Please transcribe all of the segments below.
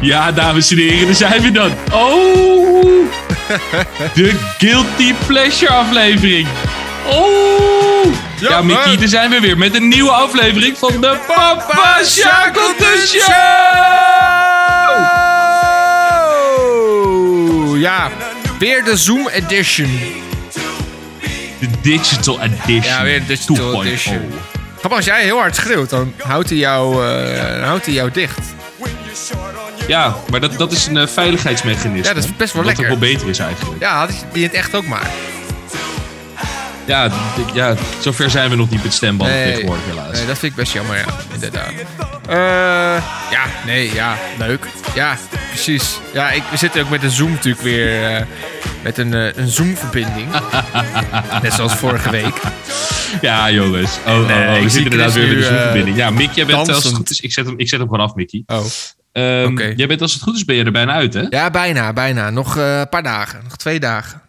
Ja, dames en heren, daar zijn we dan. Oh! De Guilty Pleasure aflevering. Oh! Ja, Ja, Mickey, daar zijn we weer met een nieuwe aflevering van de Papa Shackleton Show! Oh, ja, weer de Zoom Edition. De Digital Edition. Ja, weer de Digital 2.0. Edition. Grappig, als jij heel hard schreeuwt, dan houdt hij jou, eh, houdt hij jou dicht. Ja, maar dat, dat is een eh, veiligheidsmechanisme. Ja, dat is best wel lekker. ook wel beter is eigenlijk. Ja, had je het echt ook maar. Ja, ja, zover zijn we nog niet met stembanden tegenwoordig helaas. nee, dat vind ik best jammer, ja, inderdaad. Eh, ja, nee, ja, leuk. Ja, precies. Ja, ik, we zitten ook met een Zoom natuurlijk weer eh, met een, eh, een Zoom-verbinding. Net zoals vorige week. Ja, jongens. Oh, oh, oh, we zitten inderdaad weer met eh, zoekverbinding. Ja, Mick, jij bent als het goed is... Ik zet hem, ik zet hem gewoon af, Mickey. Oh. Oké. Jij bent als het goed is, ben je er bijna uit, hè? Ja, bijna, bijna. Nog een paar dagen. Nog twee dagen.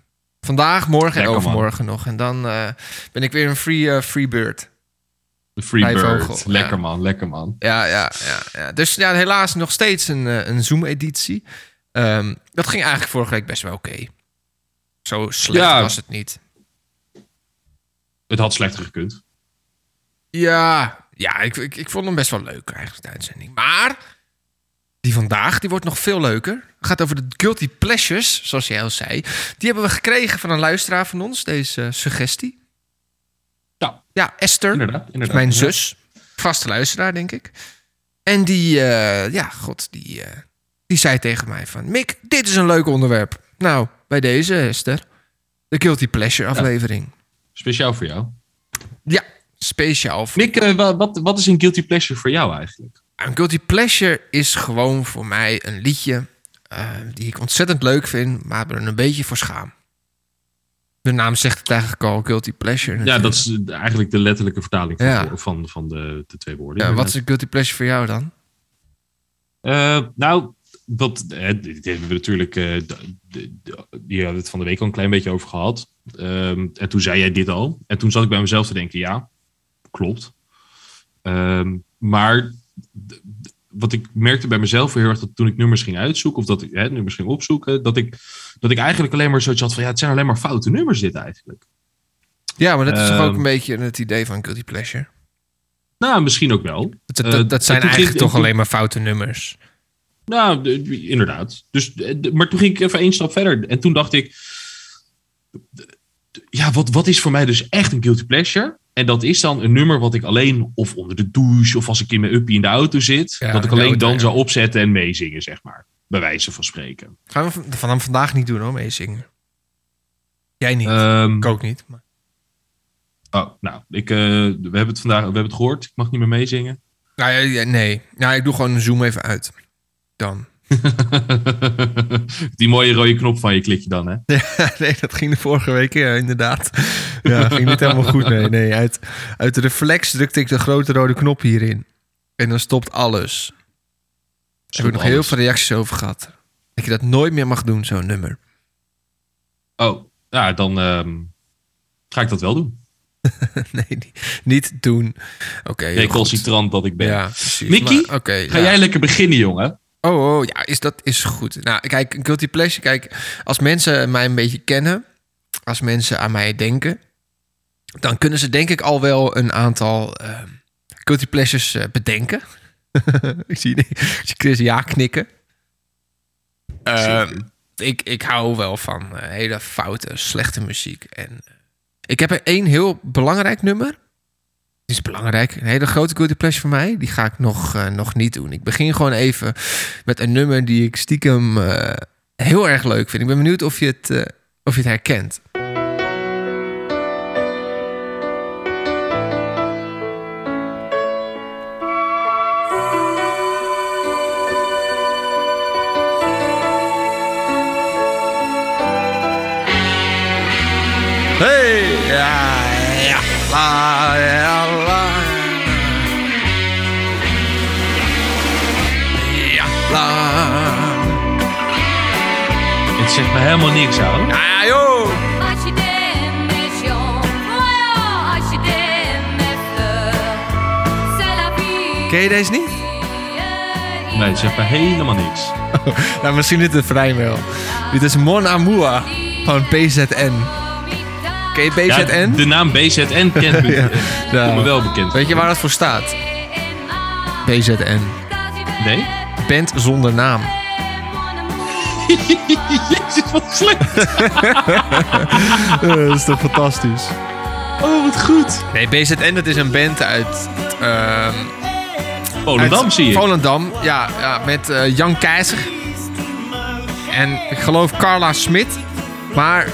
Vandaag, morgen en man. overmorgen nog. En dan eh, ben ik weer een free, eh, free bird. De Free Bij Bird. Vogel, lekker ja. man, lekker man. Ja, ja, ja, ja. Dus ja, helaas nog steeds een, eh, een Zoom-editie. Ehm, dat ging eigenlijk vorige week best wel oké. Zo slecht Ja. was het niet. Het had slechter gekund. Ja, ja ik, ik, ik vond hem best wel leuk eigenlijk, de uitzending. Maar die vandaag, die wordt nog veel leuker. Gaat over de guilty pleasures, zoals jij al zei. Die hebben we gekregen van een luisteraar van ons, deze suggestie. Ja, Ja, Esther. inderdaad. Inderdaad. mijn zus. Vaste luisteraar, denk ik. En die, eh, ja, god, die, eh, die zei tegen mij van... Mick, dit is een leuk onderwerp. Nou, bij deze, Esther. De Guilty Pleasure aflevering. Speciaal voor jou. Ja, speciaal. voor- Mick, eh, wa- wat, wat is een guilty pleasure voor jou eigenlijk? Een Guilty Pleasure is gewoon voor mij een liedje... eh, die ik ontzettend leuk vind, maar me er een beetje voor schaam. De naam zegt het eigenlijk al, Guilty Pleasure. Ja, dat is eigenlijk de letterlijke vertaling van, Ja. van, van de, de twee woorden. Ja, wat is een Guilty Pleasure voor jou dan? Eh, nou, wat, eh, dit hebben we natuurlijk. hier hadden het van de week al een klein beetje over gehad. Ehm, en toen zei jij dit al. En toen zat ik bij mezelf te denken: ja, klopt. Ehm, maar wat ik merkte bij mezelf heel erg dat toen ik nummers ging uitzoeken, of dat ik hè, nummers ging opzoeken, dat ik, dat ik eigenlijk alleen maar zoiets had van: ja, het zijn alleen maar foute nummers, dit eigenlijk. Ja, maar dat is toch Ehm. ook een beetje het idee van Guilty Pleasure? Nou, misschien ook wel. Dat, Eh, dat, dat zijn eigenlijk ging- toch toen- alleen maar foute nummers. Nou, de- de- inderdaad. Dus, de- maar toen ging ik even één stap verder. En toen dacht ik... Ja, wat, wat is voor mij dus echt een guilty pleasure? En dat is dan een nummer wat ik alleen... of onder de douche... of als ik in mijn uppie in de auto zit... Ja, dat ik alleen auto, dan ja. zou opzetten en meezingen, zeg maar. Bij wijze van spreken. Gaan we van- vanaf vandaag niet doen hoor, meezingen. Jij niet. Ehm, ik ook niet. Maar... oh, nou, ik, eh, we hebben het vandaag we hebben het gehoord. Ik mag niet meer meezingen. Nou, ja, nee. Nou, ik doe gewoon een zoom even uit. Dan. Die mooie rode knop van je klik je dan, hè? nee, dat ging de vorige week, ja, inderdaad. Ja, ging niet helemaal goed. Nee, nee. Uit, uit de reflex drukte ik de grote rode knop hierin. En dan stopt alles. Daar heb ik nog heel veel reacties over gehad. Dat je dat nooit meer mag doen, zo'n nummer. Oh, ja, dan ehm, ga ik dat wel doen. nee, niet, doen. Oké. Recalcitrant dat ik ben. Ja. Mickey. Ga ja. jij lekker beginnen, jongen? Oh, oh, ja, is dat is goed. Nou, kijk, een guilty pleasure. Kijk, als mensen mij een beetje kennen, als mensen aan mij denken, dan kunnen ze denk ik al wel een aantal eh, guilty pleasures eh, bedenken. ik, zie, Chris ja knikken. Ehm, ik, ik hou wel van eh, hele foute, slechte muziek. En eh, ik heb er één heel belangrijk nummer. Die is belangrijk. Een hele grote guilty pleasure voor mij. Die ga ik nog, eh, nog niet doen. Ik begin gewoon even met een nummer die ik stiekem eh, heel erg leuk vind. Ik ben benieuwd of je het, eh, of je het herkent. Zegt me helemaal niks, ouwe. Ja, joh. Ken je deze niet? Nee, het zegt mij helemaal niks. Nou, misschien dit het vrij wel. Dit is Mon Amour van BZN. Ken je Ja, BZN? de naam BZN kent me, Ja. Ja. me wel bekend. Weet je waar dat voor staat? BZN. Nee? Band zonder naam. Wat slecht. dat is toch fantastisch? Oh, wat goed. Nee, BZN dat is een band uit... ehm, Volendam uit zie je. Volendam, ja, ja met eh, Jan Keizer. En ik geloof Carla Smit. Maar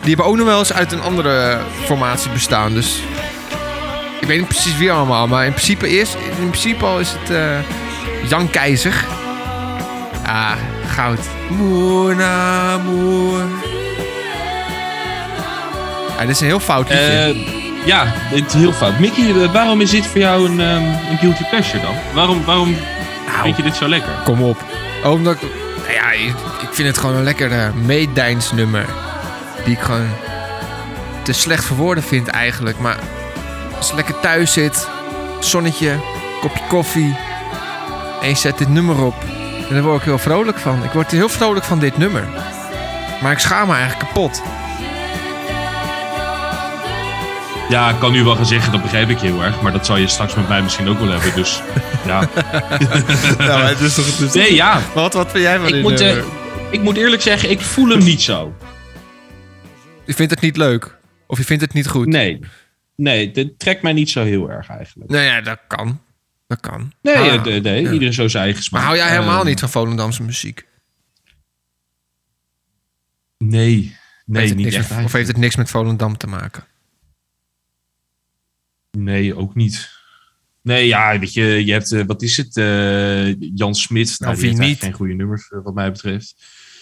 die hebben ook nog wel eens uit een andere formatie bestaan. Dus ik weet niet precies wie allemaal. Maar in principe, eerst, in principe al is het eh, Jan Keizer. Ah, goud. Moer na moer. Ja, dit is een heel fout liedje. Eh, ja, het is heel fout. Mickey, eh, waarom is dit voor jou een, ehm, een guilty pleasure dan? Waarom, waarom vind je dit zo lekker? Kom op. Omdat ik... Nou ja, ik, ik vind het gewoon een lekkere meedijnsnummer. Die ik gewoon te slecht voor woorden vind eigenlijk. Maar als je lekker thuis zit, zonnetje, kopje koffie... en je zet dit nummer op... dan word ik heel vrolijk van. Ik word heel vrolijk van dit nummer. Maar ik schaam me eigenlijk kapot. Ja, ik kan nu wel gaan zeggen, dat begrijp ik heel erg. Maar dat zal je straks met mij misschien ook wel hebben. Dus ja. Ja, maar het is toch... Het is Nee, ja. Wat, wat vind jij van Ik dit moet, eh, nummer? ik moet eerlijk zeggen, ik voel hem niet zo. Je vindt het niet leuk? Of je vindt het niet goed? Nee. Nee, dit trekt mij niet zo heel erg eigenlijk. Nou ja, dat kan. Dat kan. Nee, Ah, eh, nee, nee, ja. iedereen zo zijn eigen smaak. Maar hou jij helemaal Eh, niet van Volendamse muziek? Nee, nee, niet niks echt. met- of heeft het niks met Volendam te maken? Nee, ook niet. Nee, ja, weet je, je hebt, eh, wat is het? Jan Smit. Nou, die heeft niet? geen goede nummers, wat mij betreft.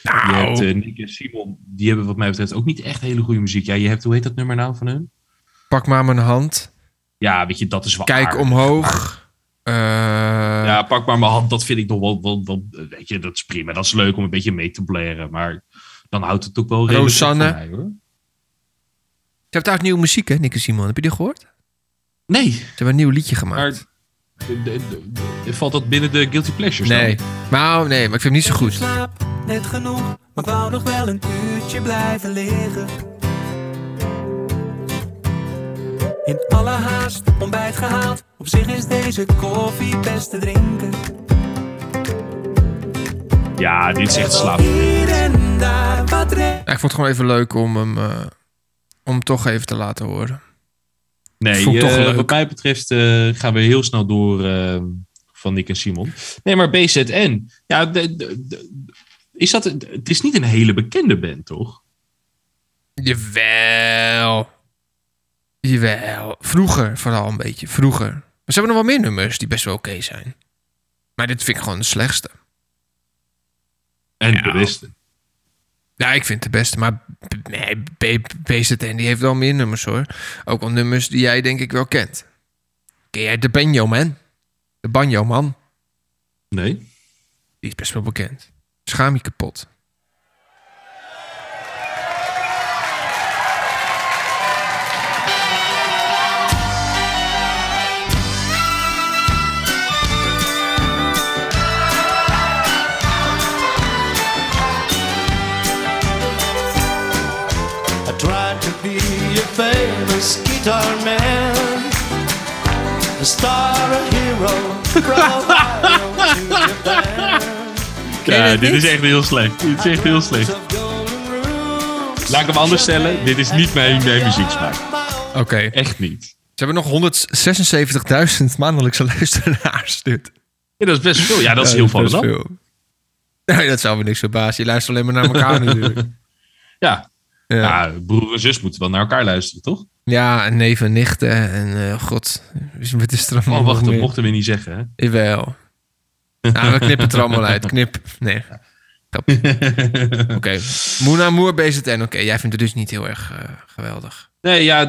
Nou, Je hebt Nick en Simon, die hebben wat mij betreft ook niet echt hele goede muziek. Ja, je hebt, hoe heet dat nummer nou van hun? pak maar mijn hand. Ja, weet je, dat is wel Kijk aardig, omhoog. Maar- Ja, pak maar mijn hand, dat vind ik nog wel, wel, wel, weet je, dat is prima. Dat is leuk om een beetje mee te blaren, maar dan houdt het ook wel redelijk Rosanne. mij, hoor. Ze hebben trouwens nieuwe muziek, hè, Nick en Simon. Heb je die gehoord? Nee, Ze hebben een nieuw liedje gemaakt. maar de- de- de- valt dat binnen de Guilty Pleasures dan? nee. Nou, nee, maar ik vind hem niet zo goed. slaap net genoeg, maar ik wou nog wel een uurtje blijven liggen. In alle haast ontbijt gehaald, op zich is deze koffie best te drinken. Ja, dit is echt ik vond het gewoon even leuk om hem, eh, om toch even te laten horen. Nee, leuk. wat mij betreft eh, gaan we heel snel door eh, van Nick en Simon. Nee, maar BZN. Ja, de, de- de- is dat, het is niet een hele bekende band, toch? Jawel. Jawel. Vroeger vooral een beetje. Vroeger. Maar ze hebben nog wel meer nummers die best wel oké zijn. Maar dit vind ik gewoon de slechtste. En Ja. de beste. Ja, ik vind het de beste. Maar nee, BZN die heeft wel meer nummers hoor. Ook al nummers die jij denk ik wel kent. Ken jij de Banjo Man? De Banjo Man. Nee? Die is best wel bekend. Schaam je kapot. Famous guitar man, a star, a hero, from Ohio to Japan. Ken je Ja, dit is echt heel slecht. Dit is echt heel slecht. Laat ik hem anders stellen. Dit is niet mijn, mijn muzieksmaak. Oké. Echt niet. Ze hebben nog 176.000 maandelijkse luisteraars. Dit. Ja, dat is best veel. Ja, dat is Ja, heel veel. veel. Nee, dat zou me niks verbazen. Je luistert alleen maar naar elkaar natuurlijk. Ja. Ja. ja, broer en zus moeten wel naar elkaar luisteren, toch? Ja, en neven en nichten. En eh, god, wat is er allemaal Oh, wacht, dat mochten we niet zeggen, hè? Jawel. Nou, we knippen het er allemaal uit. Knip. Nee. Oké. Moena Moer BZN. Oké, jij vindt het dus niet heel erg eh, geweldig. Nee, ja,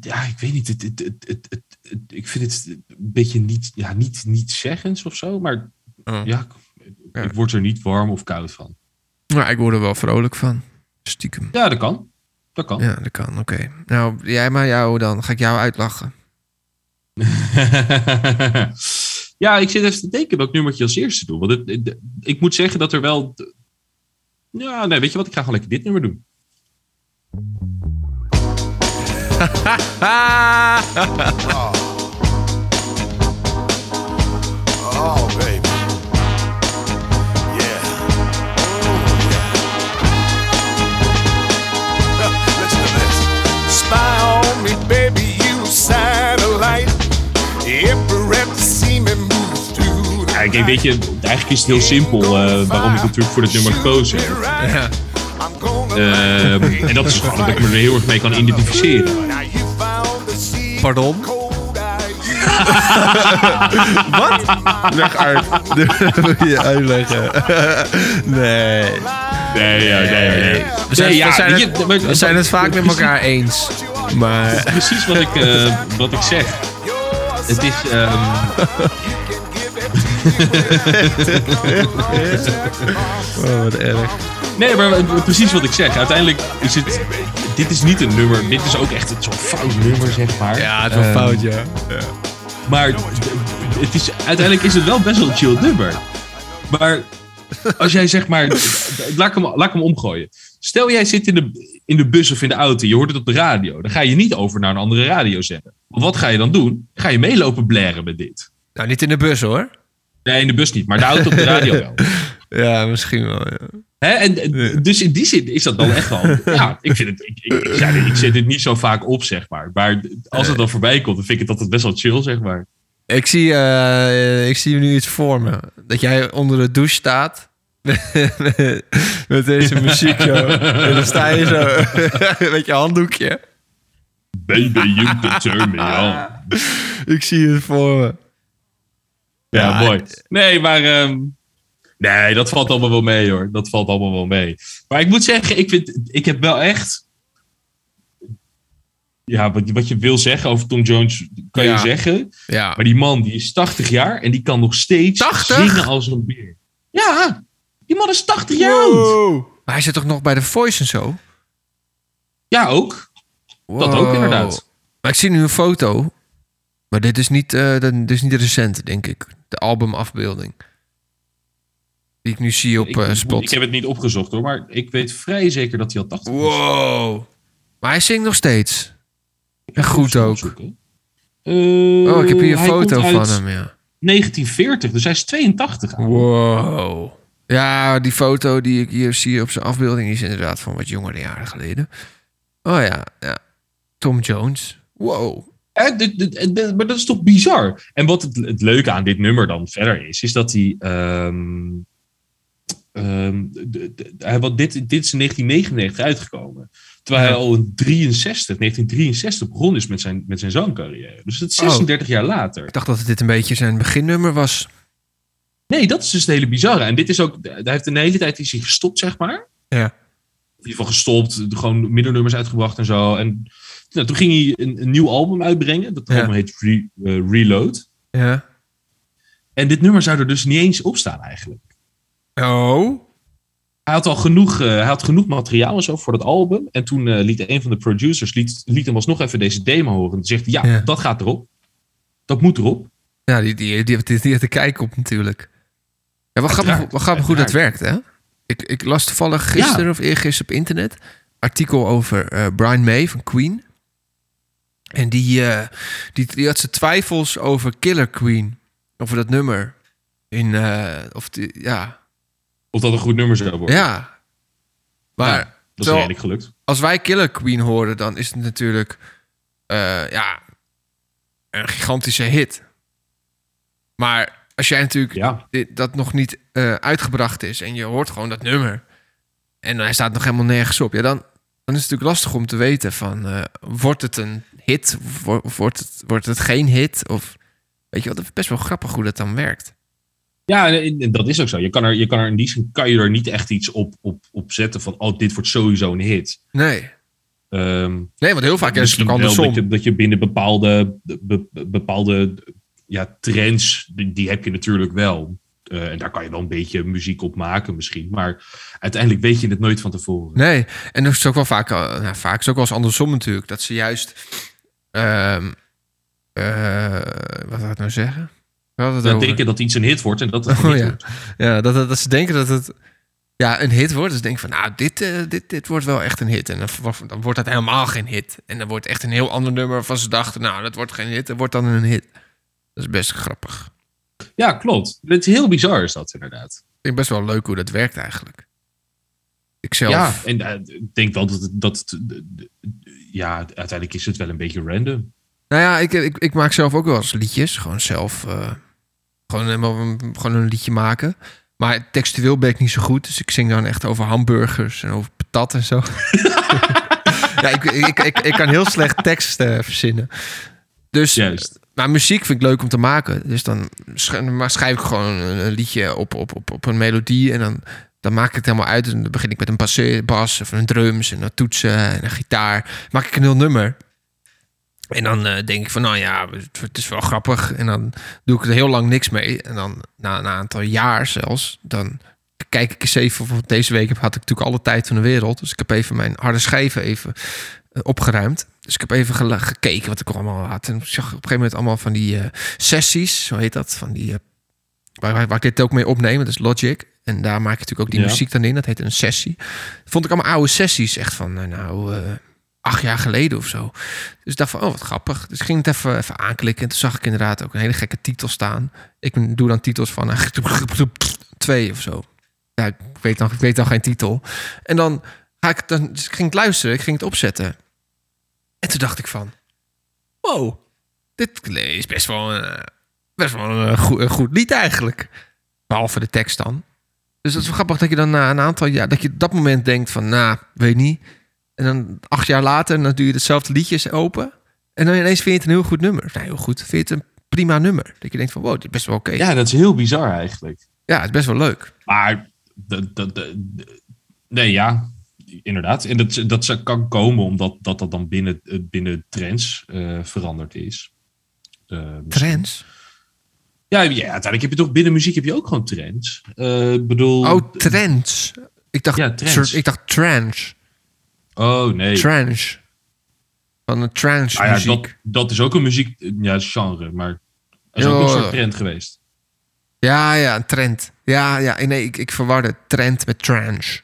ja, ik weet niet. Het, het, het, ik vind het een beetje niet, ja, niet, niet zeggens of zo. Maar Oh. ja, ik, Ja. ik word er niet warm of koud van. Nou, ik word er wel vrolijk van. Stiekem. Ja, dat kan. Dat kan. Ja, dat kan. Oké. Nou, jij maar jou dan. Ga ik jou uitlachen. Ja, ik zit even te denken welk nummertje als eerste doen. Want het, het- ik moet zeggen dat er wel... Ja, nee, weet je wat? Ik ga gewoon lekker dit nummer doen. Oh, baby. Kijk, weet je, eigenlijk is het heel simpel eh, waarom ik natuurlijk voor dit nummer gekozen heb. Ja. Ehm, en dat is gewoon dat ik me er heel erg mee kan identificeren. Pardon? eye. Leg uit. Wil je uitleggen? nee. Nee, ja, nee, nee. We zijn, Nee, ja, we zijn, het, je, maar- we zijn het vaak met elkaar eens. Maar Precies wat ik, eh, wat ik zeg. Het is... ehm, oh, wat erg. nee, maar precies wat ik zeg. Uiteindelijk is het... Dit is niet een nummer. Dit is ook echt een soort fout nummer, zeg maar. Ja, het is wel Ehm, fout, ja. Maar het is, uiteindelijk is het wel best wel een chill nummer. Maar als jij zeg maar... Laat ik hem, laat ik hem omgooien. Stel jij zit in de, in de bus of in de auto. Je hoort het op de radio. Dan ga je niet over naar een andere radiozender. Want wat ga je dan doen? Ga je meelopen blaren met dit. Nou, niet in de bus hoor. Nee, in de bus niet. Maar de auto op de radio wel. Ja, misschien wel. Ja. Hè? En, Dus in die zin is dat dan echt wel... Ja, ik vind het... Ik, ik, ik, ja, ik zet het niet zo vaak op, zeg maar. Maar als het dan voorbij komt, dan vind ik het altijd best wel chill, zeg maar. Ik zie, eh, ik zie nu iets voor me. Dat jij onder de douche staat. met, met deze muziek, joh. En dan sta je zo met je handdoekje. Baby, you turn me on. Ik zie het voor me. Ja, Ja, mooi. Nee, maar... ehm, nee, dat valt allemaal wel mee, hoor. Dat valt allemaal wel mee. Maar ik moet zeggen, ik, vind, ik heb wel echt... Ja, wat, wat je wil zeggen over Tom Jones, kan Ja. je zeggen. Ja. Maar die man, die is 80 jaar en die kan nog steeds 80? zingen als een beer. Ja, die man is 80 jaar oud. Maar hij zit toch nog bij The Voice en zo? Ja, ook. Dat ook inderdaad. Maar ik zie nu een foto. Maar dit is niet, eh, de- dit is niet recent, denk ik. De albumafbeelding. Die ik nu zie op ik, eh, Spot. ik heb het niet opgezocht hoor, maar ik weet vrij zeker dat hij al 80 is. Wow. Maar hij zingt nog steeds. En goed ook. opzoeken. Oh, ik heb hier een Eh, foto van hem, ja. 1940, dus hij is 82. oud. Wow. Ja, die foto die ik hier zie op zijn afbeelding... is inderdaad van wat jongere jaren geleden. Oh ja, ja. Tom Jones. Wow. Hè, dit- dit- dit- maar dat is toch bizar? En wat het, het leuke aan dit nummer dan verder is, is dat hij. de- de- hij wat dit, dit is in 1999 uitgekomen. Terwijl hij al in 63, 1963 begonnen is met zijn, met zijn zangcarrière. Dus dat is 36 jaar later. Ik dacht dat dit een beetje zijn beginnummer was. Nee, dat is dus het hele bizarre. En dit is ook. Hij heeft een hele tijd is hij gestopt, zeg maar. Ja. In ieder geval gestopt, gewoon middelnummers uitgebracht en zo. En nou, toen ging hij een, een nieuw album uitbrengen. Dat Ja. album heet Re- eh, Reload. Ja. En dit nummer zou er dus niet eens op staan eigenlijk. Oh. Hij had al genoeg, eh, hij had genoeg materiaal en zo voor dat album. En toen eh, liet een van de producers liet, liet hem alsnog even deze demo horen. En zegt ja, Ja. dat gaat erop. Dat moet erop. Ja, die, die, die, heeft, die heeft de kijk op natuurlijk. Ja, wat grappig, wat grappig hoe dat werkt, hè? Ik, ik las toevallig gisteren of eergisteren op internet... artikel over eh, Brian May van Queen. En die, eh, die, die had zijn twijfels over Killer Queen. Over dat nummer. In, eh, of die, ja, Of dat een goed nummer zou worden. ja. Maar Ja, dat is redelijk gelukt. als wij Killer Queen horen, dan is het natuurlijk eh, ja, een gigantische hit. Maar als jij natuurlijk Ja. dit, dat nog niet eh, uitgebracht is en je hoort gewoon dat nummer en hij staat nog helemaal nergens op, ja, dan, dan is het natuurlijk lastig om te weten van eh, wordt het een hit of wo- of wordt het, wordt het geen hit of weet je wat, het is best wel grappig hoe dat dan werkt. Ja, en, dat is ook zo. Je kan er, je kan er in die zin kan je er niet echt iets op, op, op zetten van, oh, dit wordt sowieso een hit. Nee, Ehm, nee, want heel vaak is het ook andersom. dat je, dat je binnen bepaalde, be- be- bepaalde ja, trends, die, die heb je natuurlijk wel. Eh, en daar kan je wel een beetje muziek op maken misschien. Maar uiteindelijk weet je het nooit van tevoren. Nee, en dat is ook wel vaak, eh, nou, vaak is ook wel eens andersom natuurlijk. Dat ze juist, ehm, eh, wat wil ik nou zeggen? Dat over. denken dat iets een hit wordt en dat het Oh ja, wordt. ja dat, dat, dat ze denken dat het ja, een hit wordt. Dus ze denken van, nou, dit, dit, dit wordt wel echt een hit. En dan, dan wordt het helemaal geen hit. En dan wordt echt een heel ander nummer van ze dachten, nou, dat wordt geen hit. Dat wordt dan een hit. Dat is best grappig. Ja, klopt. Het is heel bizar is dat inderdaad. Ik vind best wel leuk hoe dat werkt eigenlijk. Ik zelf... Ja, en eh, ik denk wel dat het, dat ja, uiteindelijk is het wel een beetje random. Nou ja, ik, ik, ik maak zelf ook wel eens liedjes. Gewoon zelf. eh, gewoon, helemaal een- gewoon een liedje maken. Maar textueel ben ik niet zo goed. Dus ik zing dan echt over hamburgers en over patat en zo. ja, ik, ik, ik, ik kan heel slecht tekst eh, verzinnen. Dus Juist. Maar muziek vind ik leuk om te maken. Dus dan schrijf ik gewoon een, liedje op, op, op, op een melodie. En dan, dan maak ik het helemaal uit. En dan begin ik met een basse- bas of een drums en een toetsen en een gitaar. Maak ik een heel nummer. En dan eh, denk ik van, nou ja, het, is wel grappig. En dan doe ik er heel lang niks mee. En dan na een aantal jaar zelfs, dan kijk ik eens even. Bijvoorbeeld deze week had ik natuurlijk alle tijd van de wereld. Dus ik heb even mijn harde schijven even eh, opgeruimd. Dus ik heb even gekeken wat ik allemaal had. En ik zag op een gegeven moment allemaal van die eh, sessies, zo heet dat. Van die, eh, waar, waar, ik dit ook mee opneem, dat is Logic. En daar maak ik natuurlijk ook die Ja. muziek dan in. Dat heet een sessie. Vond ik allemaal oude sessies, echt van, eh, nou, acht jaar geleden of zo. Dus ik dacht van, oh, wat grappig. Dus ik ging het even, even aanklikken. En toen zag ik inderdaad ook een hele gekke titel staan. Ik doe dan titels van twee of zo. Ja, ik weet dan, ik weet dan geen titel. En dan ga ik, dan, dus ik ging het luisteren, ik ging het opzetten. En toen dacht ik van, wow, dit is best wel een, eh, best wel een goed, een goed lied eigenlijk. Behalve de tekst dan. Dus dat is wel grappig dat je dan na een aantal jaar, dat je op dat moment denkt van, nou, weet niet. En dan acht jaar later, dan doe je hetzelfde liedjes open. En dan ineens vind je het een heel goed nummer. Nou, heel goed. Vind je het een prima nummer. Dat je denkt van, wow, dit is best wel oké. Ja. Ja, dat is heel bizar eigenlijk. het is best wel leuk. Maar, dat, dat- nee, ja, inderdaad. En dat, dat kan komen omdat dat, dat dan binnen, eh, binnen trends eh, veranderd is. Eh. Trends? Ja, ja, uiteindelijk heb je toch binnen muziek heb je ook gewoon trends. Bedoel... Oh, trends. Ik dacht, Ja, trends. Ik dacht trance. oh nee. Trance. Van een trance ja, muziek. dat, dat is ook een muziek, ja, genre, maar is ook een soort trend geweest. Ja, ja, een trend. Ja, ja, nee, ik, ik verwarde trend met trance.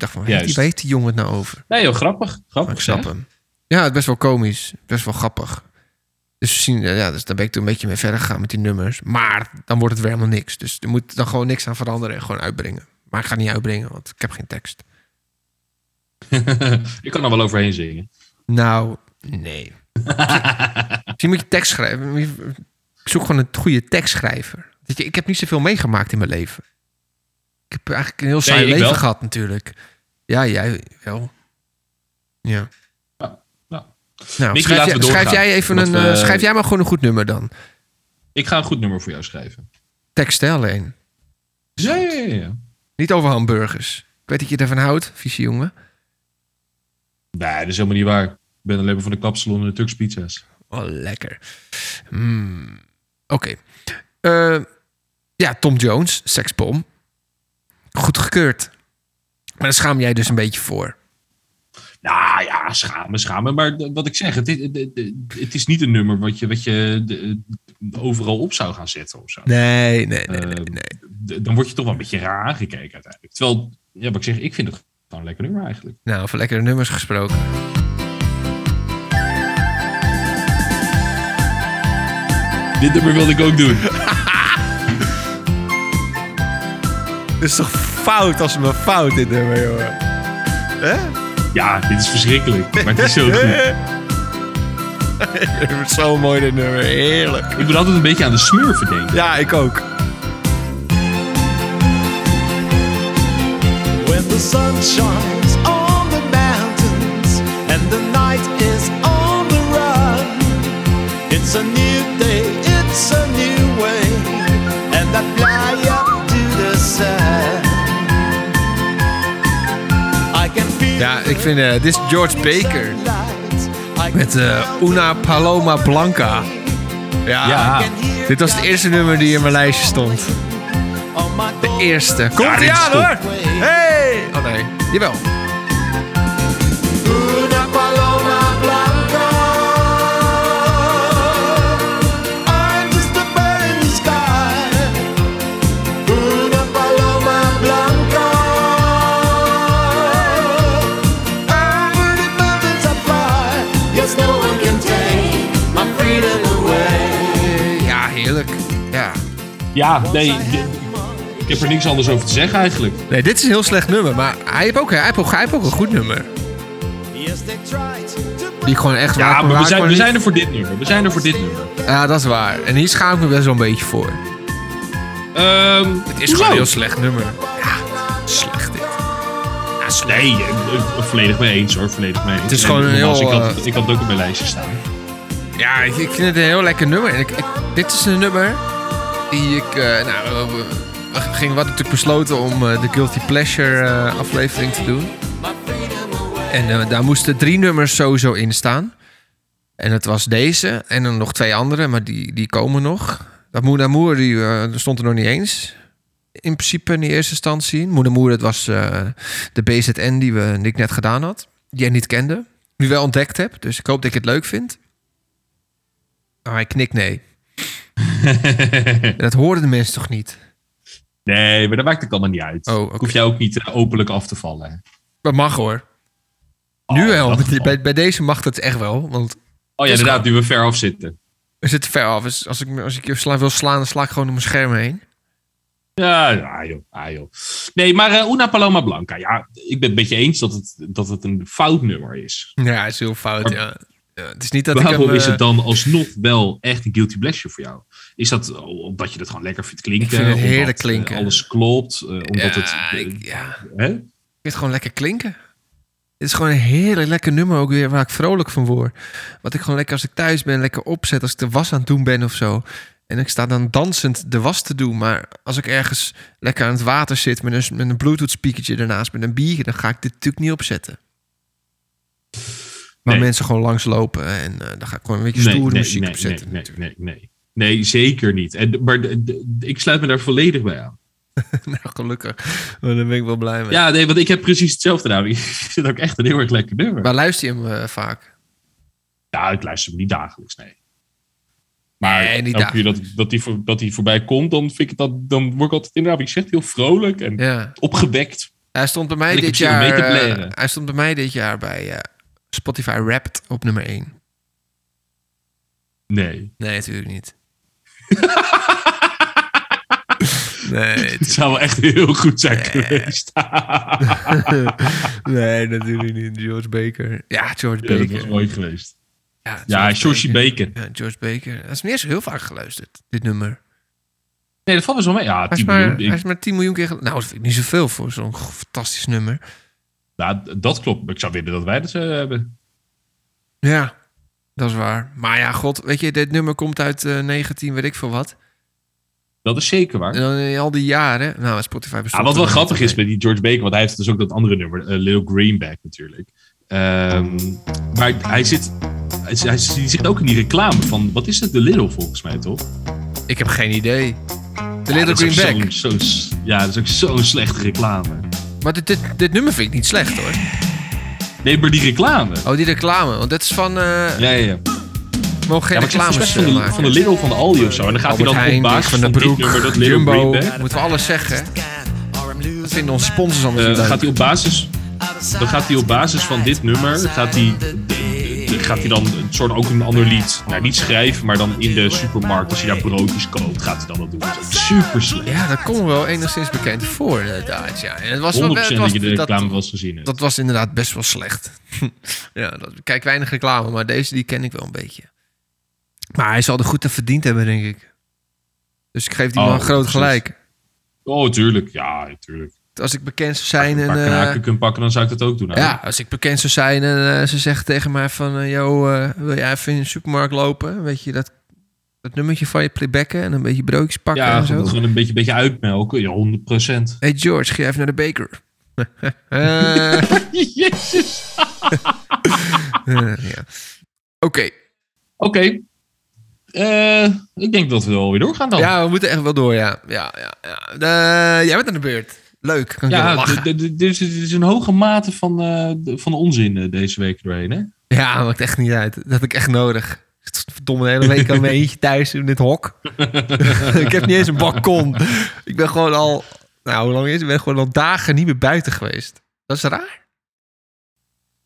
Ik dacht van, die weet die jongen het nou over? Nee joh, grappig. Grappig, ik snap hem. Ja, het is best wel komisch. Best wel grappig. Dus, we zien, ja, dus dan ben ik toen een beetje mee verder gegaan met die nummers. Maar dan wordt het weer helemaal niks. Dus er moet dan gewoon niks aan veranderen en gewoon uitbrengen. Maar ik ga niet uitbrengen, want ik heb geen tekst. ik kan er wel overheen zingen. Nou, nee. Misschien moet je tekst schrijven. Ik zoek gewoon een goede tekstschrijver. Je, ik heb niet zoveel meegemaakt in mijn leven. Ik heb eigenlijk een heel saai leven wel. gehad natuurlijk. Ja, jij wel. Ja. Nou, Mickey, schrijf, laten jij, we schrijf jij even een. eh, we- schrijf jij maar gewoon een goed nummer dan. Ik ga een goed nummer voor jou schrijven. Tekst alleen. Ja, ja, ja. ja. Niet over hamburgers. Ik weet dat je ervan houdt, vieze jongen. Nee, dat is helemaal niet waar. Ik ben alleen maar van de kapsalon en de Turks pizza's. Oh, lekker. Hmm, Oké. Eh, ja, Tom Jones, seksbom. Goed gekeurd. Maar daar schaam jij dus een beetje voor. Nou ja, schamen, schamen. Maar wat ik zeg, het, is- het, is niet een nummer wat je, wat je de- overal op zou gaan zetten of zo. Nee, nee, nee, Eh, nee. Dan word je toch wel een beetje raar aangekeken uiteindelijk. Terwijl, ja, wat ik zeg, ik vind het gewoon een lekker nummer eigenlijk. Nou, over lekkere nummers gesproken. Dit nummer wilde ik ook doen. Is toch fout als me fout dit nummer, jongen. Ja, dit is verschrikkelijk. Maar het is zo goed. Het is zo mooi dit nummer, heerlijk. Ik moet altijd een beetje aan de smurfen denken. Ja, ik ook. When the sun shines Ja, ik vind, eh, dit is George Baker met eh, Una Paloma Blanca. Ja, Ja. dit was het eerste nummer die in mijn lijstje stond. De eerste. Komt is aan hoor! Hey! Oh nee, jawel. Ja, nee, ik heb er niks anders over te zeggen eigenlijk. Nee, dit is een heel slecht nummer. Maar hij heeft ook, hij heeft ook, hij heeft ook een goed nummer. Die ik gewoon echt... waar Ja, ik- maar we zijn, we niet- zijn er voor dit nummer. We zijn er voor dit nummer. Ja, dat is waar. En hier schaam ik me best wel een beetje voor. Ehm Het is gewoon een heel slecht nummer. Ja, slecht dit. Ja, slecht. Nee, volledig mee eens hoor. Volledig mee eens. Het is En gewoon een heel, Ik had, eh, ik had het ook op mijn lijstje staan. Ja, ik, ik vind het een heel lekker nummer. En ik, ik- dit is een nummer die ik... eh, nou, we, gingen, hadden natuurlijk besloten om eh, de Guilty Pleasure eh, aflevering te doen. En daar moesten drie nummers sowieso in staan. En het was deze en dan nog twee andere, maar die, die komen nog. Dat Moeder Moer, die stond er nog niet eens. In principe in de eerste instantie. Moeder Moer, dat was de BZN die, we, die ik net gedaan had. Die jij niet kende. Nu wel ontdekt heb. Dus ik hoop dat ik het leuk vind. Maar hij knikt nee. Dat hoorden de mensen toch niet? Nee, maar dat maakt het allemaal niet uit. Oh. Hoef jij ook niet eh, openlijk af te vallen. Dat mag hoor. Oh, nu wel. dat. Bij, bij deze mag het echt wel. Want Oh ja, inderdaad, nu we ver af zitten. we zitten ver af. Dus als ik, als ik je sla, wil slaan, dan sla ik gewoon door mijn scherm heen. Ja, ah joh, ah joh. Nee, maar eh, Una Paloma Blanca. Ja, ik ben het met je eens dat het, dat het een fout nummer is. Ja, het is heel fout, Maar- ja. ja. Het is niet dat ik Waarom hem... is eh, het dan alsnog wel echt een guilty pleasure voor jou? Is dat omdat je het gewoon lekker vindt klinken? Ik vind het heerlijk eh, klinken. alles klopt? eh, omdat ja, het... eh, ik, ja, ik hè? vind het gewoon lekker klinken. Het is gewoon een heerlijk lekker nummer ook weer waar ik vrolijk van word. Wat ik gewoon lekker als ik thuis ben lekker opzet als ik de was aan het doen ben of zo. En ik sta dan dansend de was te doen. Maar als ik ergens lekker aan het water zit met een, met een bluetooth speakertje ernaast met een bier, dan ga ik dit natuurlijk niet opzetten. Maar Nee. mensen gewoon langslopen en eh, dan ga ik gewoon een beetje stoere muziek nee, opzetten. Nee, nee, nee, nee. Zeker niet. En, maar ik sluit me daar volledig bij aan. nou, gelukkig. Maar daar ben ik wel blij mee. Ja, nee, want ik heb precies hetzelfde namelijk. Ik vind ook echt een heel erg lekker nummer. Waar luister je hem eh, vaak? Ja, ik luister hem niet dagelijks, nee. Maar Nee, niet elke keer dat, dat, die voor, dat die voorbij komt, dan, vind ik dat, dan word ik altijd inderdaad, ik zeg heel vrolijk en Ja. opgewekt. Hij stond bij mij dit jaar. eh, hij stond bij mij dit jaar bij eh, Spotify Wrapped op nummer 1. Nee. Nee, natuurlijk niet. nee, Het zou wel echt heel goed zijn geweest. nee, natuurlijk niet. George Baker. Ja, George ja, dat Baker. was mooi geweest. Ja, Ja, Baker. Ja, George Baker. Dat is niet eens heel vaak geluisterd, dit nummer. Nee, dat valt me zo mee. Ja, Hij is, 10 maar, miljoen. hij Ik- is maar 10 miljoen keer Nou, dat vind ik niet zoveel voor zo'n fantastisch nummer. nou, dat klopt. Ik zou willen dat wij dat eh, hebben. Ja, dat is waar. Maar ja, god, weet je, dit nummer komt uit eh 19, weet ik veel wat. Dat is zeker waar. En dan in al die jaren... Nou, Spotify Ja, bestond wat wel grappig is met die George Baker, want hij heeft dus ook dat andere nummer, eh, Little Greenback natuurlijk. Ehm, maar hij zit, hij, hij zit ook in die reclame van, wat is het, de Little volgens mij toch? Ik heb geen idee. De Ja, Little dat is Green ook Bag. zo'n- zo'n- ja, dat is ook zo'n slechte reclame. Maar dit, dit, dit nummer vind ik niet slecht hoor. Nee, maar die reclame. Oh, die reclame. Want dat is van... eh Ja, ja, ja. mogen geen Ja, reclames van eh, de, maken. van de Lidl van de Aldi of zo. En dan gaat hij dan Heijn, op basis van de dit Broek, nummer, dat Little Jumbo. Moeten we alles zeggen. Dat vinden onze sponsors allemaal eh, dan leuk. gaat hij op basis, dan gaat hij op basis van dit nummer, gaat hij, gaat hij dan een soort ook een ander lied, nou niet schrijven, maar dan in de supermarkt, als hij daar broodjes koopt, gaat hij dan dat doen. Dat super slecht. Ja, dat komt wel enigszins bekend voor inderdaad. Ja. En het was, wel- 100% het was, dat je de reclame wel eens gezien hebt. dat was inderdaad best wel slecht. ja, dat, ik kijk weinig reclame, maar deze die ken ik wel een beetje. Maar hij zal er goed aan verdiend hebben, denk ik. Dus ik geef die Oh, man groot precies. gelijk. Oh, tuurlijk. Ja, tuurlijk. Als ik bekend zou zijn Een en... paar eh, kunt pakken, dan zou ik dat ook doen. Ja, als ik bekend zou zijn en eh, ze zegt tegen mij van... yo, eh, wil jij even in de supermarkt lopen? Weet je, dat, dat nummertje van je playbacken en een beetje broodjes pakken Ja, en zo. gewoon een beetje, beetje uitmelken. Ja, 100 procent. Hey George, ga even naar de baker. Jezus. ja. Oké, Oké. Ik denk dat we wel weer doorgaan dan. ja, we moeten echt wel door, ja. ja, ja, ja. Jij bent aan de beurt. Leuk, kan Ja, lachen. d- d- d- er is, is een hoge mate van, eh, van onzin eh, deze week doorheen, hè? Ja, maakt echt niet uit. Dat heb ik echt nodig. Verdomme, de hele week aan mijn eentje thuis in dit hok. ik heb niet eens een balkon. Ik ben gewoon al... Nou, hoe lang is het? Ik ben gewoon al dagen niet meer buiten geweest. Dat is raar.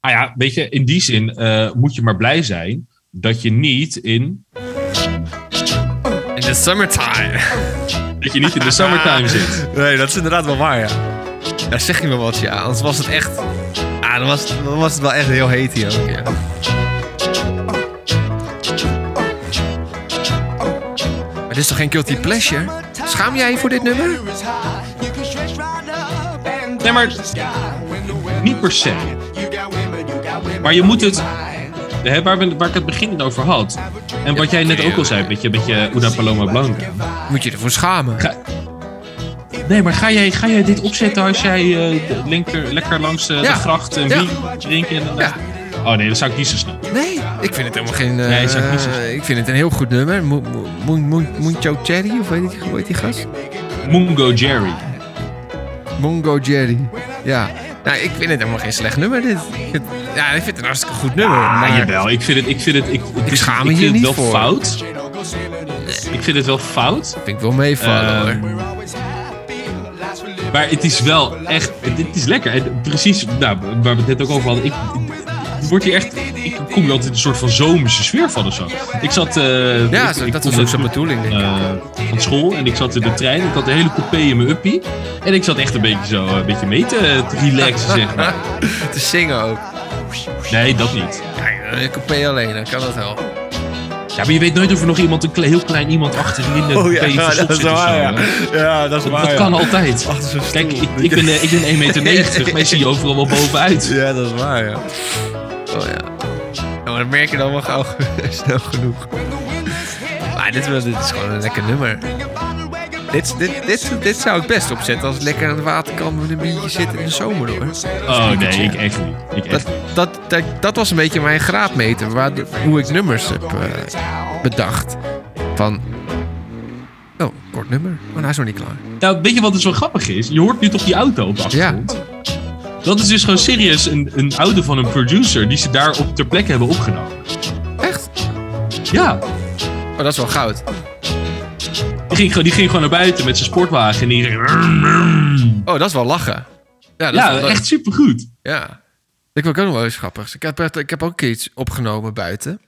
Ah ja, weet je, in die zin eh, moet je maar blij zijn dat je niet in... In the summertime. Dat je niet in de summertime zit. Nee, dat is inderdaad wel waar, ja. Daar zeg je me wat, ja. Anders was het echt... Ah, dan was het, dan was het wel echt heel heet hier ook, ja. Maar dit is toch geen guilty pleasure? Schaam jij je voor dit nummer? Nee, maar niet per se. Maar je moet het... Hè, waar, we, waar ik het begin over had. En wat jij net ook al zei, met je, met je Una Paloma Blanca. Moet je ervoor schamen? Ga- Nee, maar ga jij, ga jij dit opzetten als jij eh, lekker, lekker langs eh, Ja. de gracht een Ja. bier drinken? En, Ja. Oh nee, dat zou ik niet zo snel. Nee, ik vind het helemaal geen... eh, Nee, zou ik niet zo- ik vind het een heel goed nummer. Mo- Cherry, of weet je hoe heet die gast? Mungo Jerry. Mongo Jerry. Ja. Nou, ik vind het helemaal geen slecht nummer, dit. Ja, ik vind het een hartstikke goed nummer. Maar jawel. Ik vind het, ik vind het, ik, het is- schaam me ik hier vind het niet wel voor. fout. Ik vind het wel fout. vind ik wel meevallen, Ehm, hoor. Maar het is wel echt, het, het is lekker. En precies, nou, waar we het net ook over hadden. Ik, ik word hier echt, ik kom hier altijd een soort van zomerse sfeer van of zo. Ik zat, eh, Ja, ik- zo- ik dat was ook zijn bedoeling, denk ik. eh, van school en ik zat in de trein. Ik had de hele coupé in mijn uppie. En ik zat echt een beetje zo, een beetje mee te, te relaxen, zeg maar. Te zingen ook. Nee, dat niet. Ja, een coupé alleen, dan kan dat wel. Ja, maar je weet nooit of er nog iemand, een heel klein iemand achterin de coupé verstopt zit of zo, hè. Oh Ja, dat is Dat kan altijd. Kijk, ik, ik ben, eh, ik ben 1,90 meter. Mij zie je overal wel bovenuit. Ja, dat is waar, ja. Oh ja. Ja, maar dat merk je dan wel gauw snel genoeg. Maar dit, wel- dit is gewoon een lekker nummer. Dit, dit, dit, dit zou ik best opzetten als ik lekker aan de waterkant met een biertje zit in de zomer hoor. Oh nee, ik echt niet. Ik echt Dat, dat, dat, dat was een beetje mijn graadmeter, waar, hoe ik nummers heb eh, bedacht. Van, oh, kort nummer. Maar hij is nog niet klaar. Nou, weet je wat er zo grappig is? Je hoort nu toch die auto op de achtergrond? Dat is dus gewoon serieus een, een van een producer die ze daar op ter plekke hebben opgenomen. Echt? Ja, Oh, dat is wel goud. die ging, gewoon- die ging gewoon naar buiten met zijn sportwagen en die ging... Oh, dat is wel lachen. Ja, dat is wel echt supergoed. Ja. Ik wil ook nog wel eens grappig. Ik heb, ik heb ook iets opgenomen buiten.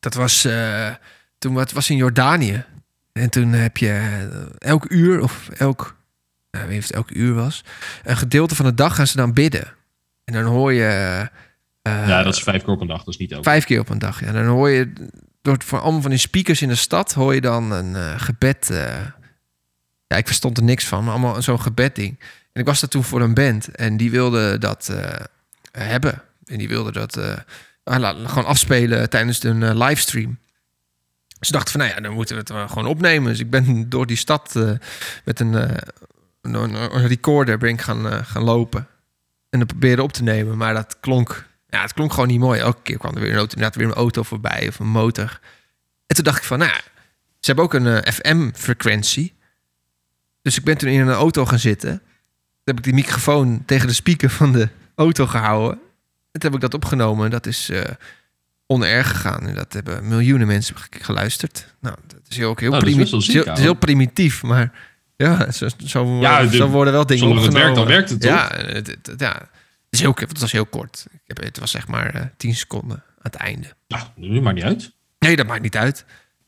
Dat was eh, toen was in Jordanië. En toen heb je eh, elk uur, of elk, ik weet niet of het elk uur was, een gedeelte van de dag gaan ze dan bidden. En dan hoor je eh, Ja, dat is vijf keer op een dag, dat is niet elke. vijf keer op een dag. Ja, dan hoor je door van allemaal van die speakers in de stad hoor je dan een eh, gebed. eh. ja, ik verstond er niks van, maar allemaal zo'n gebedding. En ik was daar toen voor een band en die wilde dat hebben. En die wilde dat ah, gewoon afspelen tijdens een livestream. Ze dachten van, nou ja, dan moeten we het gewoon opnemen. Dus ik ben door die stad met een, een, een- recorder ben ik gaan, eh, gaan lopen. En dat probeerde op te nemen, maar dat klonk, ja, het klonk gewoon niet mooi. Elke keer kwam er weer een auto, inderdaad weer een auto voorbij of een motor. En toen dacht ik van, nou, ja, ze hebben ook een eh, FM-frequentie. Dus ik ben toen in een auto gaan zitten. Toen heb ik die microfoon tegen de speaker van de auto gehouden. En toen heb ik dat opgenomen. En dat is eh onerg gegaan. En dat hebben miljoenen mensen ge- geluisterd. Nou, dat is heel, ook heel, Nou, het is heel primitief. Maar ja, zo, zo, Ja, de- zo worden wel dingen zonder het werkt, dan werkt het, Ja, het, ja. Het, is heel, het was heel kort. Ik heb, het was zeg maar eh 10 seconden aan het einde. Ja, nu maakt niet uit. Nee, dat maakt niet uit.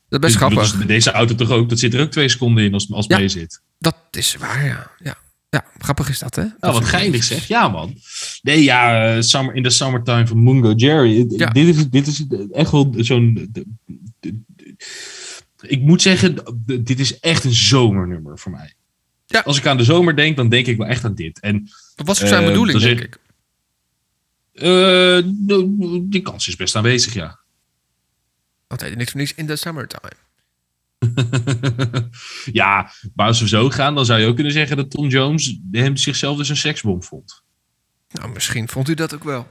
Dat is best Ik bedoel, grappig. dus deze auto toch ook, dat zit er ook twee seconden in als, als Ja. mee zit. Dat is waar, ja. ja. Ja, grappig is dat, hè? Nou, Dat wat geinig zeg. Ja, man. Nee, ja, eh, summer, in the summertime van Mungo Jerry. Ja. Dit, is, dit is echt wel zo'n... de- de- de- Ik moet zeggen, de- dit is echt een zomernummer voor mij. Ja. Als ik aan de zomer denk, dan denk ik wel echt aan dit. En Dat was ook zijn Eh, bedoeling, denk ik. eh, de- die kans is best aanwezig, ja. Altijd niks voor niks in the summertime. ja, maar als we zo gaan, dan zou je ook kunnen zeggen dat Tom Jones hem zichzelf dus een seksbom vond. Nou, misschien vond u dat ook wel.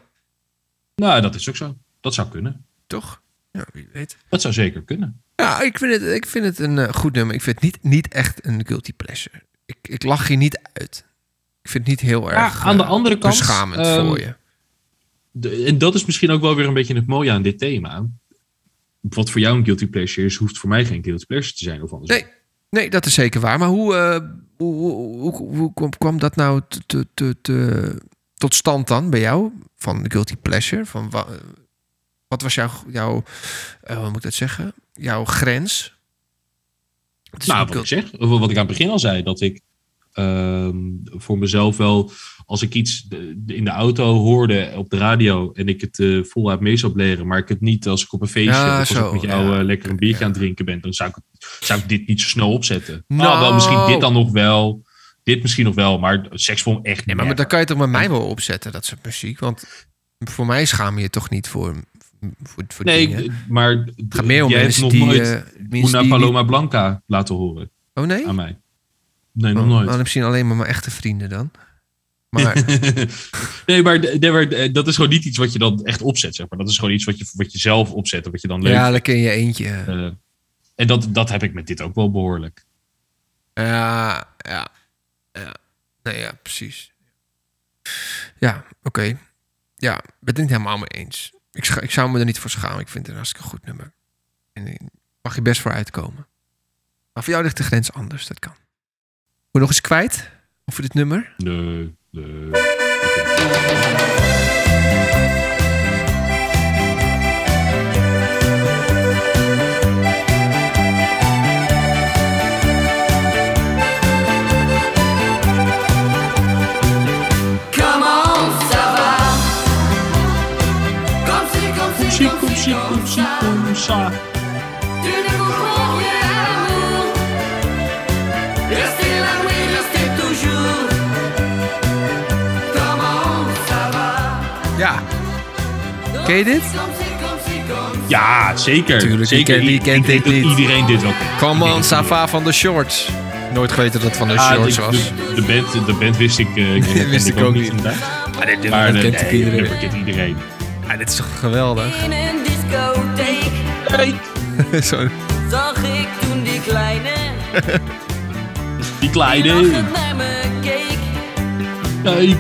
Nou, dat is ook zo. Dat zou kunnen. Toch? Ja, wie weet. Dat zou zeker kunnen. Ja, ik vind het, ik vind het een eh, goed nummer. Ik vind het niet, niet echt een guilty pleasure. Ik, ik lach hier niet uit. Ik vind het niet heel erg aan de eh, andere kant, beschamend ehm, voor je. De- en dat is misschien ook wel weer een beetje het mooie aan dit thema. Wat voor jou een guilty pleasure is, hoeft voor mij geen guilty pleasure te zijn. Of anders. Nee, nee, dat is zeker waar. Maar hoe, eh, hoe, hoe, hoe, hoe kwam, kwam dat nou te, te, te, tot stand dan bij jou? Van de guilty pleasure? Van wa- wat was jouw, jouw eh, hoe moet ik dat zeggen? Jouw grens? Nou, wat ik zeg, wat ik aan het begin al zei, dat ik ehm, voor mezelf wel, als ik iets in de auto hoorde op de radio en ik het eh voluit mee zou leren, maar ik het niet als ik op een feestje Ja, of als ik met jou ja. eh, lekker een biertje Ja. aan het drinken ben, dan zou ik, zou ik dit niet zo snel opzetten. Nou. Nou, wel misschien dit dan nog wel, dit misschien nog wel, maar seksbom echt Nee, niet. maar, maar dan kan je toch met mij wel opzetten, dat soort muziek. Want voor mij schaam je je toch niet voor, voor, voor Nee, maar Het gaat meer om jij hebt nog die... nooit die Paloma Blanca laten horen Oh nee? aan mij. Nee, Oh, nog nooit. dan misschien alleen maar mijn echte vrienden dan. Maar nee, maar, nee, maar eh, dat is gewoon niet iets wat je dan echt opzet, zeg maar. Dat is gewoon iets wat je, wat je zelf opzet en wat je dan leuk ja, lekker in je eentje. Eh, en dat, dat heb ik met dit ook wel behoorlijk. Ja, ja, ja. Nee, ja, precies. Ja, oké. Ja, ik ben het niet helemaal mee eens. Ik, scha- ik zou me er niet voor schamen. Ik vind het een hartstikke goed nummer. En ik- mag je best voor uitkomen. Maar voor jou ligt de grens anders, dat kan. Moet je nog eens kwijt over dit nummer? Nee, nee. Si, comme ça. Tu ne comprends rien à l'amour. Restez là, oui, restez toujours. Come on, ça va. Ja. Ken je dit? Ça. Ja, zeker. Tuurlijk, zeker. wie kent dit niet? Iedereen dit wel kent. Come on, Sava van de Shorts. Nooit geweten dat het van de Ah, Shorts de, was. de, de band, de band wist ik, ik, kende Wist ik ook niet. inderdaad. Maar dit nummer eh, kent ook nee, iedereen. nummer kent iedereen. Ja, dit is toch geweldig? Discotheek Zo. zag ik toen die kleine Die die kleine. lachend naar me keek. Kijk.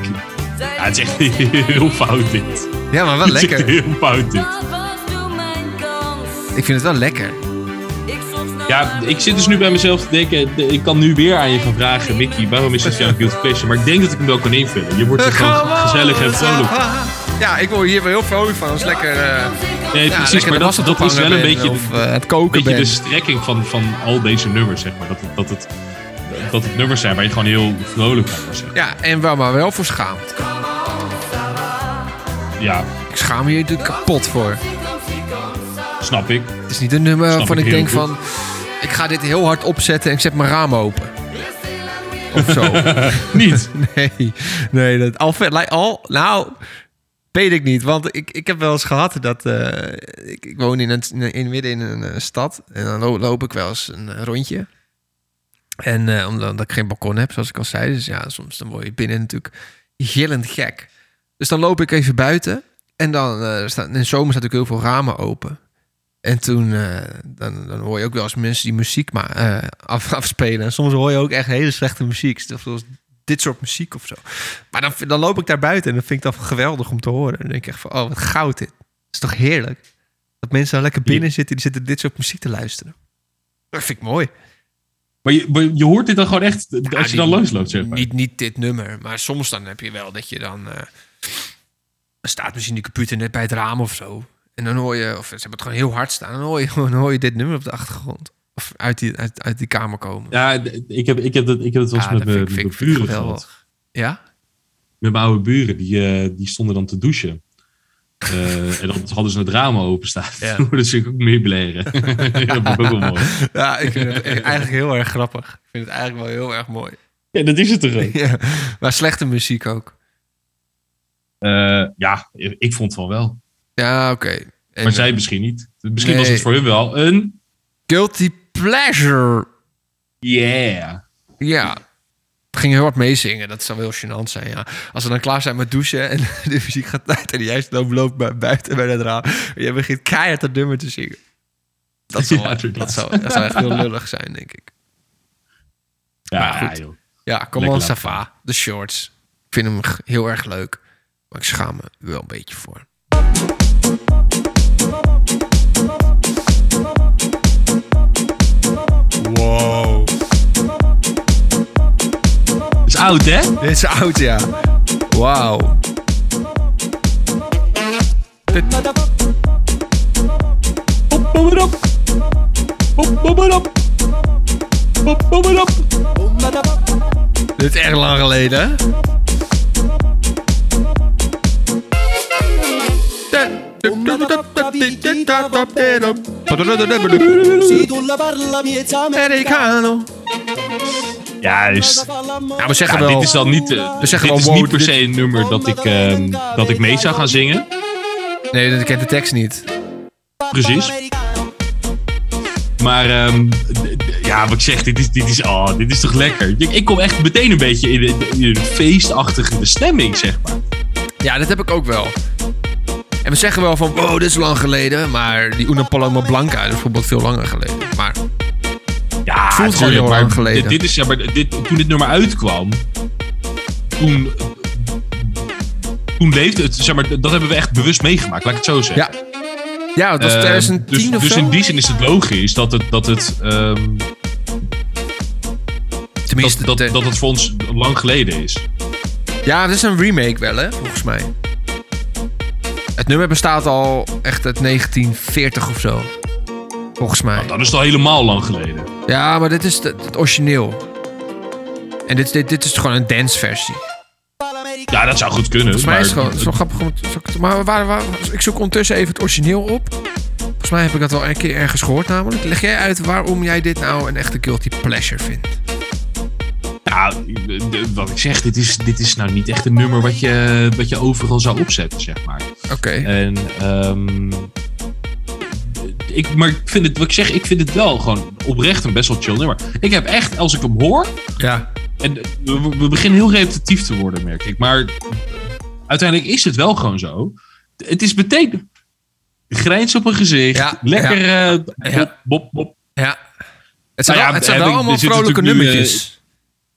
Ja, het is echt heel fout dit. Ja, maar wel Het is echt lekker. heel fout dit. Dat was toen mijn kans. Ik vind het wel lekker. Ik Ja, ik zit dus nu bij mezelf te denken, de- ik kan nu weer aan je gaan vragen, Mickey, waarom is dit jouw guilty pleasure? Maar ik denk dat ik hem wel kan invullen. Je wordt er gewoon gezellig en vrolijk. van. Ja, ik word hier wel heel vrolijk van. Dat is lekker... eh Nee, ja, precies, maar dat, is wel een beetje, Of de- eh, het koken beetje de strekking van, van al deze nummers, zeg maar. Dat, het- dat, het, dat het nummers zijn waar je gewoon heel vrolijk van wordt. zeg. Ja, en waar maar wel voor schaamt. Ja, Ik schaam me hier natuurlijk kapot voor. snap ik. Het is niet een nummer waarvan ik denk goed. van... Ik ga dit heel hard opzetten en ik zet mijn raam open. Of zo. Niet. Nee, nee, dat al, al nou, weet ik niet. Want ik, ik heb wel eens gehad dat eh, ik, ik woon in een, in, midden in een eh, stad en dan lo- loop ik wel eens een eh, rondje. En omdat ik geen balkon heb, zoals ik al zei, dus ja, soms dan word je binnen natuurlijk gillend gek. Dus dan loop ik even buiten en dan staat in de zomer staat natuurlijk heel veel ramen open. En toen dan, dan hoor je ook wel eens mensen die muziek maar, af, afspelen. En soms hoor je ook echt hele slechte muziek. Zoals dit soort muziek of zo. Maar dan, dan loop ik daar buiten en dan vind ik dat geweldig om te horen. Dan denk ik echt van, oh, wat goud dit. Is toch heerlijk? Dat mensen daar lekker binnen zitten, die zitten dit soort muziek te luisteren. Dat vind ik mooi. Maar je, maar je hoort dit dan gewoon echt als je dan langs loopt, zeg maar. Niet, niet dit nummer, maar soms dan heb je wel dat je dan... dan staat misschien die computer net bij het raam of zo. En dan hoor je, of ze hebben het gewoon heel hard staan. Dan hoor je, dan hoor je dit nummer op de achtergrond. Of uit die, uit, uit die kamer komen. Ja, ik heb, ik heb, dat, ik heb het wel eens Ja, met mijn vind buren gehad. Ja? Met mijn oude buren, die, eh, die stonden dan te douchen. Eh, en dan hadden ze het raam openstaan. Ja. Toen ze ook meer bleren. dat vond ik ook wel mooi. Ja, ik vind het eigenlijk heel erg grappig. Ik vind het eigenlijk wel heel erg mooi. Ja, dat is het toch ook? Ja, maar slechte muziek ook. Eh, ja, ik vond het wel wel. Ja, oké. Maar zij misschien niet. Misschien was het voor hun wel een... Guilty Pleasure. Yeah. Ja. Ging heel hard meezingen. Dat zou wel gênant zijn, ja. Als we dan klaar zijn met douchen en de muziek gaat uit... en jij loopt bij- buiten bij het raam... en je begint keihard dat nummer te zingen. Dat zou, Ja, dat zou, dat zou echt heel lullig zijn, denk ik. Ja, Maar goed. joh. Ja, Lekker on, Sava. De shorts. Ik vind hem heel erg leuk. Maar ik schaam me wel een beetje voor. Wow. is oud, hè? Dit is oud, ja. Wauw. Dit is erg lang geleden, hè? Americano. Juist. Ja, we zeggen Ja, wel... dit is dan niet, eh, We zeggen dit wel, is wow, niet per dit- se een nummer dat ik, ehm, dat ik mee zou gaan zingen. Nee, dat kent de tekst niet. Precies. Maar ehm, d- d- ja, wat ik zeg, dit is, dit is, oh, dit is toch lekker. Ik, ik kom echt meteen een beetje in de, in de feestachtige stemming, zeg maar. Ja, dat heb ik ook wel. En we zeggen wel van, wow, dit is lang geleden. Maar die Una Paloma Blanca is bijvoorbeeld veel langer geleden. Maar Ja, voelt gewoon heel maar lang geleden. Dit, dit is, ja, maar dit, toen dit nummer uitkwam, toen, toen leefde het, zeg maar, dat hebben we echt bewust meegemaakt, laat ik het zo zeggen. ja, ja het was Eh, 2010 dus, of dus zo. in die zin is het logisch dat het, dat het, ehm, Tenminste, dat, dat het voor ons lang geleden is. ja, het is een remake wel, hè, volgens mij. Nummer bestaat al echt uit 1940 of zo. Volgens mij. Dat is al helemaal lang geleden. Ja, maar dit is het, het origineel. En dit, dit, dit is gewoon een danceversie. Ja, dat zou goed kunnen. Volgens mij maar- is het gewoon zo grappig. om- Maar waar, waar, ik zoek ondertussen even het origineel op. Volgens mij heb ik dat wel een keer ergens gehoord namelijk. Leg jij uit waarom jij dit nou een echte guilty pleasure vindt? De- wat ik zeg, dit is, dit is nou niet echt een nummer wat je, wat je overal zou opzetten, zeg maar. Oké. En, ehm ik, maar ik vind het, wat ik zeg, ik vind het wel gewoon oprecht een best wel chill nummer. Ik heb echt, als ik hem hoor, Ja. en we, we beginnen heel repetitief te worden, merk ik. Maar uiteindelijk is het wel gewoon zo. Het is meteen grijns op een gezicht. Ja, lekker eh Ja. bop, bop, bop. Ja. Het zijn, Nou ja, het zijn wel allemaal vrolijke nummertjes.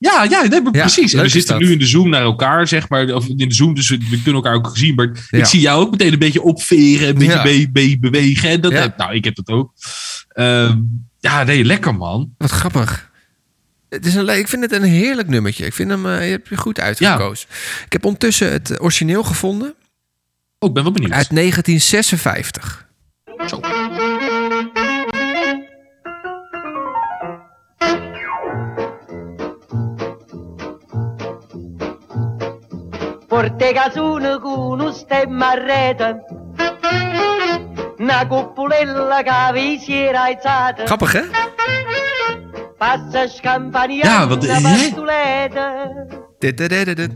Ja, ja, nee, Ja, precies. En we zitten dat. nu in de Zoom naar elkaar, zeg maar. Of in de Zoom, dus we, we kunnen elkaar ook zien. Maar Ja. ik zie jou ook meteen een beetje opveren, een beetje mee, mee bewegen. En dat heb, nou, ik heb dat ook. Ehm, ja, nee, lekker man. Wat grappig. Het is een, ik vind het een heerlijk nummertje. Ik vind hem, eh, je hebt je goed uitgekozen. Ik heb ondertussen het origineel gevonden. Oh, ik ben wel benieuwd. Uit 1956. Zo. Porte casune con un stemma a rete. Una cuppolella che vi si era alzata. Grappig, hè? Ja, wat-. Dit, dit, dit,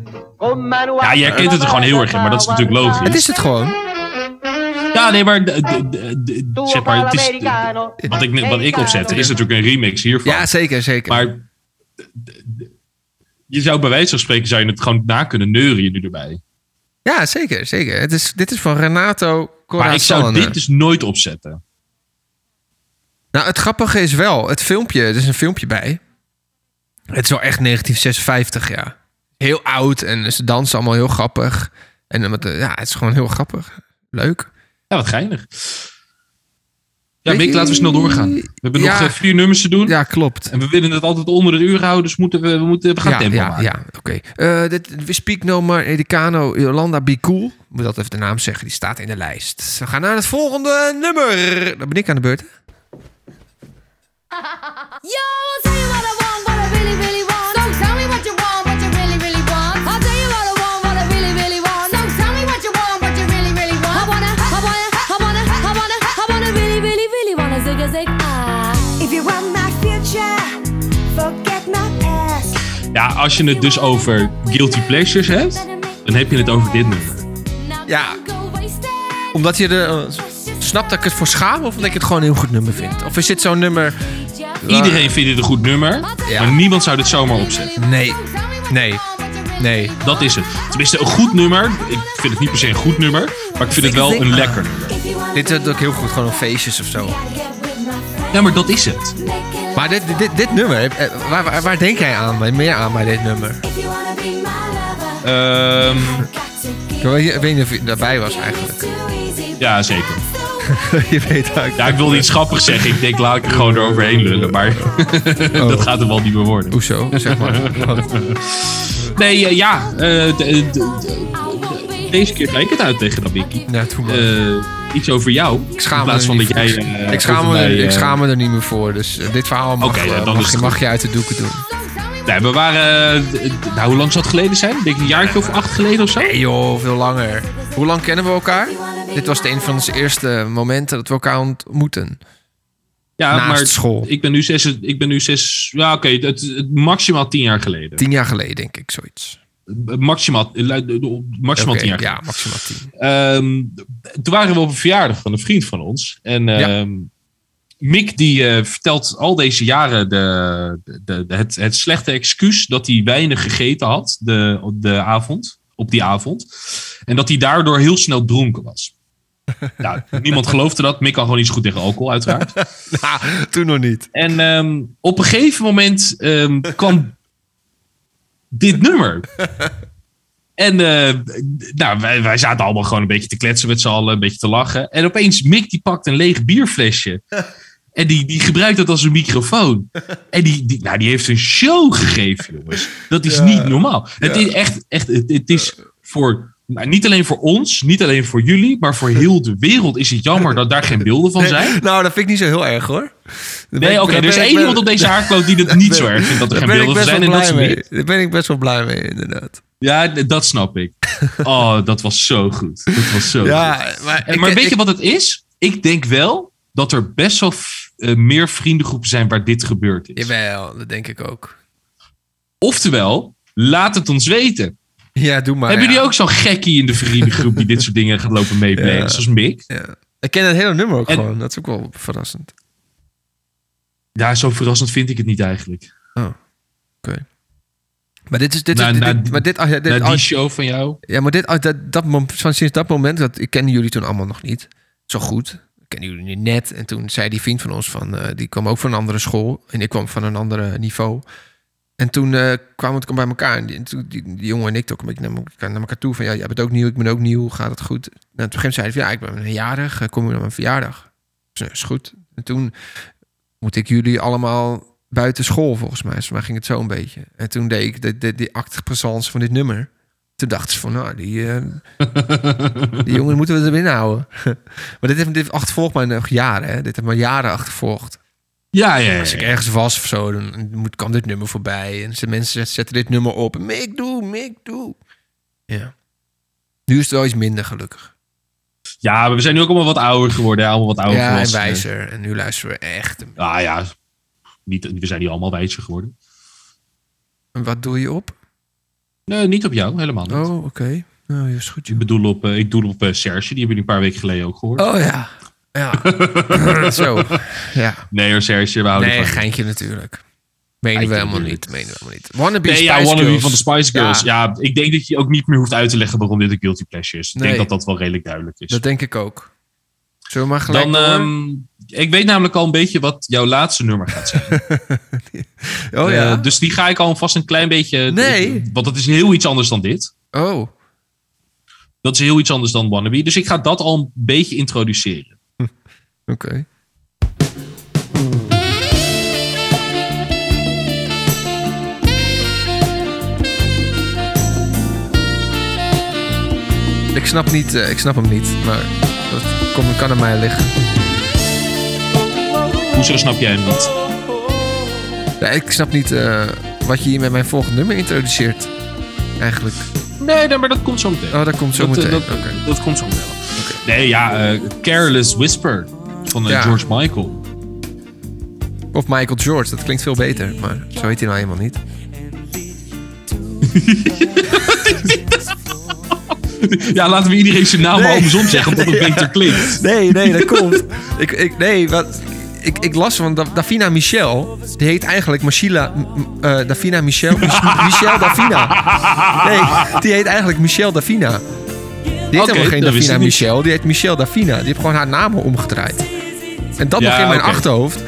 Ja, je herkent het er gewoon heel erg in, maar dat is natuurlijk logisch. Het is het gewoon. Ja, nee, maar, zeg maar het is, wat, ik, wat ik opzet is natuurlijk een remix hiervan. Ja, zeker, zeker. Maar je zou bij wijze van spreken zou je het gewoon na kunnen neuren nu erbij. Ja, zeker, zeker. Het is, dit is van Renato Maar ik zou dit dus nooit opzetten. Nou, het grappige is wel, het filmpje, er is een filmpje bij. Het is wel echt 1956, ja. Heel oud en ze dansen allemaal heel grappig. En met de- ja, het is gewoon heel grappig. Leuk. Ja, wat geinig. Ja, Mick, laten we snel doorgaan. We hebben Ja. nog eh, vier nummers te doen. Ja, klopt. En we willen het altijd onder de uur houden, dus moeten we, we, moeten, we gaan ja, tempo ja, maken. ja, oké. Eh, dit We Speak No More Edicano Yolanda Be Cool. Ik moet dat even de naam zeggen, die staat in de lijst. We gaan naar het volgende nummer. Dan ben ik aan de beurt. hè? Yo, I'll tell you what I want, what I really, really want. Ah. If you want my future, forget my past. Ja, als je het dus over guilty pleasures hebt, dan heb je het over dit nummer. Ja. Omdat je er... eh, snapt dat ik het voor schaam of omdat ik het gewoon een heel goed nummer vind? Of is dit zo'n nummer... Iedereen vindt dit een goed nummer, Ja. maar niemand zou dit zomaar opzetten. Nee. Nee. Nee. Dat is het. Tenminste, een goed nummer. Ik vind het niet per se een goed nummer, maar ik vind het wel een lekker nummer. Dit doe ik heel goed, gewoon op feestjes of zo. Ja, maar dat is het. Maar dit, dit, dit nummer, eh, waar, waar, waar denk jij aan, meer aan bij dit nummer? Ehm, Ik weet, niet of je daarbij was eigenlijk. ja, zeker. je weet eigenlijk. Ja, ik wilde iets grappigs zeggen. Ik denk, laat ik er gewoon eroverheen lullen. Maar dat gaat er wel niet meer worden. Hoezo? Zeg maar. Nee, eh, ja. eh, de- de- de- de- deze keer ga ik het uit tegen dat Wiki. Ja, maar. Eh, iets over jou. Ik schaam in plaats me van er dat niet jij. eh, ik, schaam me, mij, ik eh, schaam me er niet meer voor. Dus eh, dit verhaal mag, eh, dan mag, je, mag je uit de doeken doen. Nee, we waren. eh, nou, hoe lang zou het geleden zijn? Denk ik een jaartje of acht geleden of zo? Nee joh, veel langer. Hoe lang kennen we elkaar? Dit was een van onze eerste momenten dat we elkaar ontmoeten. Ja, naast maar school. Ik ben nu zes. Ik ben nu zes. Ja, oké. het, het- maximaal tien jaar geleden. Tien jaar geleden, denk ik, zoiets. Maximaal, eh, maximaal Oké, tien jaar Ja, maximaal tien. Ehm, toen waren we op een verjaardag van een vriend van ons. En Ja. ehm, Mick die eh, vertelt al deze jaren de, de, de- het, het slechte excuus dat hij weinig gegeten had de, de avond, op die avond. En dat hij daardoor heel snel dronken was. nou, niemand geloofde dat. Mick kan gewoon niet zo goed tegen alcohol, uiteraard. Nou, toen nog niet. En ehm, op een gegeven moment kwam dit nummer. En eh, nou, wij, wij zaten allemaal gewoon een beetje te kletsen met z'n allen, een beetje te lachen. En opeens Mick die pakt een leeg bierflesje. En die, die gebruikt dat als een microfoon. En die, die, nou, die heeft een show gegeven, jongens. Dat is niet normaal. Het is echt, echt het, het is voor, nou, niet alleen voor ons, niet alleen voor jullie, maar voor heel de wereld is het jammer dat daar geen beelden van zijn. Nou, dat vind ik niet zo heel erg hoor. Nee, oké, er is één iemand op deze haarkloot die het niet zo erg vindt dat er geen beelden van zijn. En dat mee. Daar ben ik best wel blij mee, inderdaad. Ja, dat snap ik. Oh, dat was zo goed. Dat was zo goed. Ja, maar, En- ik- maar weet ik- je wat het is? Ik denk wel dat er best wel eh, meer vriendengroepen zijn waar dit gebeurd is. Jawel, dat denk ik ook. Oftewel, laat het ons weten. Ja, doe maar. Hebben jullie ook zo'n gekkie in de vriendengroep die dit soort dingen gaat lopen meeplegen? Zoals Mick? Ja. Ik ken het hele nummer ook En- gewoon. Dat is ook wel verrassend. Ja, zo verrassend vind ik het niet eigenlijk. Maar dit is dit. Is, dit, na- dit- maar dit, ah, ja, dit Na ah, die show van jou. ja, maar dit, ah, dat, dat, van sinds dat moment, dat, ik kende jullie toen allemaal nog niet zo goed. Ik kende jullie nu net. En toen zei die vriend van ons van, eh, die kwam ook van een andere school. En ik kwam van een ander niveau. En toen eh, kwamen we bij elkaar. En die, die, die jongen en ik ook een beetje naar elkaar, naar elkaar toe. Van ja, jij bent ook nieuw, ik ben ook nieuw. Gaat het goed? En op een gegeven moment zei hij van, ja, ik ben een jarig. eh, Kom je naar mijn verjaardag? Dus, ja, is goed. En toen moet ik jullie allemaal buiten school volgens mij. Volgens mij ging het zo een beetje. En toen deed ik de, de, die acte présence van dit nummer. Toen dachten ze van, nou, die, eh, die jongen moeten we er binnen houden. maar dit heeft, dit achtervolgt mij nog jaren. Hè? Dit heeft me jaren achtervolgd. Ja, ja, ja. Als ik ergens was of zo, dan moet, kwam dit nummer voorbij. En ze mensen zet- zetten dit nummer op. Make doe, make doe. Ja. Nu is het wel iets minder gelukkig. Ja, maar we zijn nu ook allemaal wat ouder geworden. hè, Allemaal wat ouder ja, en wijzer. En nu luisteren we echt. Ah ja, niet, we zijn niet allemaal wijzer geworden. En wat doe je op? Nee, niet op jou, helemaal niet. Oh, oké. Nou, is goed. Ik bedoel op, eh, ik doe op eh, Serge, die hebben jullie een paar weken geleden ook gehoord. Oh ja. Ja. zo. Ja. Nee hoor, Serge, we houden Nee, van je. geintje natuurlijk. Menen we helemaal niet. Menen we helemaal niet. Wannabe Nee, ja, Spice Wannabe Girls. van de Spice Girls. Ja. ik denk dat je ook niet meer hoeft uit te leggen waarom dit een guilty pleasure is. Ik Nee. denk dat dat wel redelijk duidelijk is. Dat denk ik ook. Zullen we maar gelijk Dan, ehm, ik weet namelijk al een beetje wat jouw laatste nummer gaat zijn. oh ja? Eh, dus die ga ik alvast een klein beetje... Nee. Want dat is heel iets anders dan dit. oh. Dat is heel iets anders dan Wannabe. Dus ik ga dat al een beetje introduceren. Oké. Ik snap, niet, eh, ik snap hem niet, maar dat kan aan mij liggen. Hoezo snap jij hem niet? Ik snap niet eh, wat je hier met mijn volgende nummer introduceert. Eigenlijk. Nee, nee, maar dat komt zo meteen. Oh, dat komt zo dat, eh, meteen. Dat, komt zo meteen. Nee, ja, Careless Whisper van eh, Ja. George Michael. Of Michael George, dat klinkt veel beter. Maar zo heet hij nou helemaal niet. Ja, laten we iedereen zijn naam Nee. maar andersom zeggen, omdat het beter klinkt. Nee, nee, dat komt. ik, ik, nee, wat, ik, ik las van Da- Davina Michel. Die heet eigenlijk Machila... m- eh, Davina Michel? Mich- Michel Davina. Nee, die heet eigenlijk Michel Davina. Die heet helemaal geen Davina. Michel. Die heet Michel Davina. Die heeft gewoon haar namen omgedraaid. En dat Ja, nog in mijn oké. achterhoofd.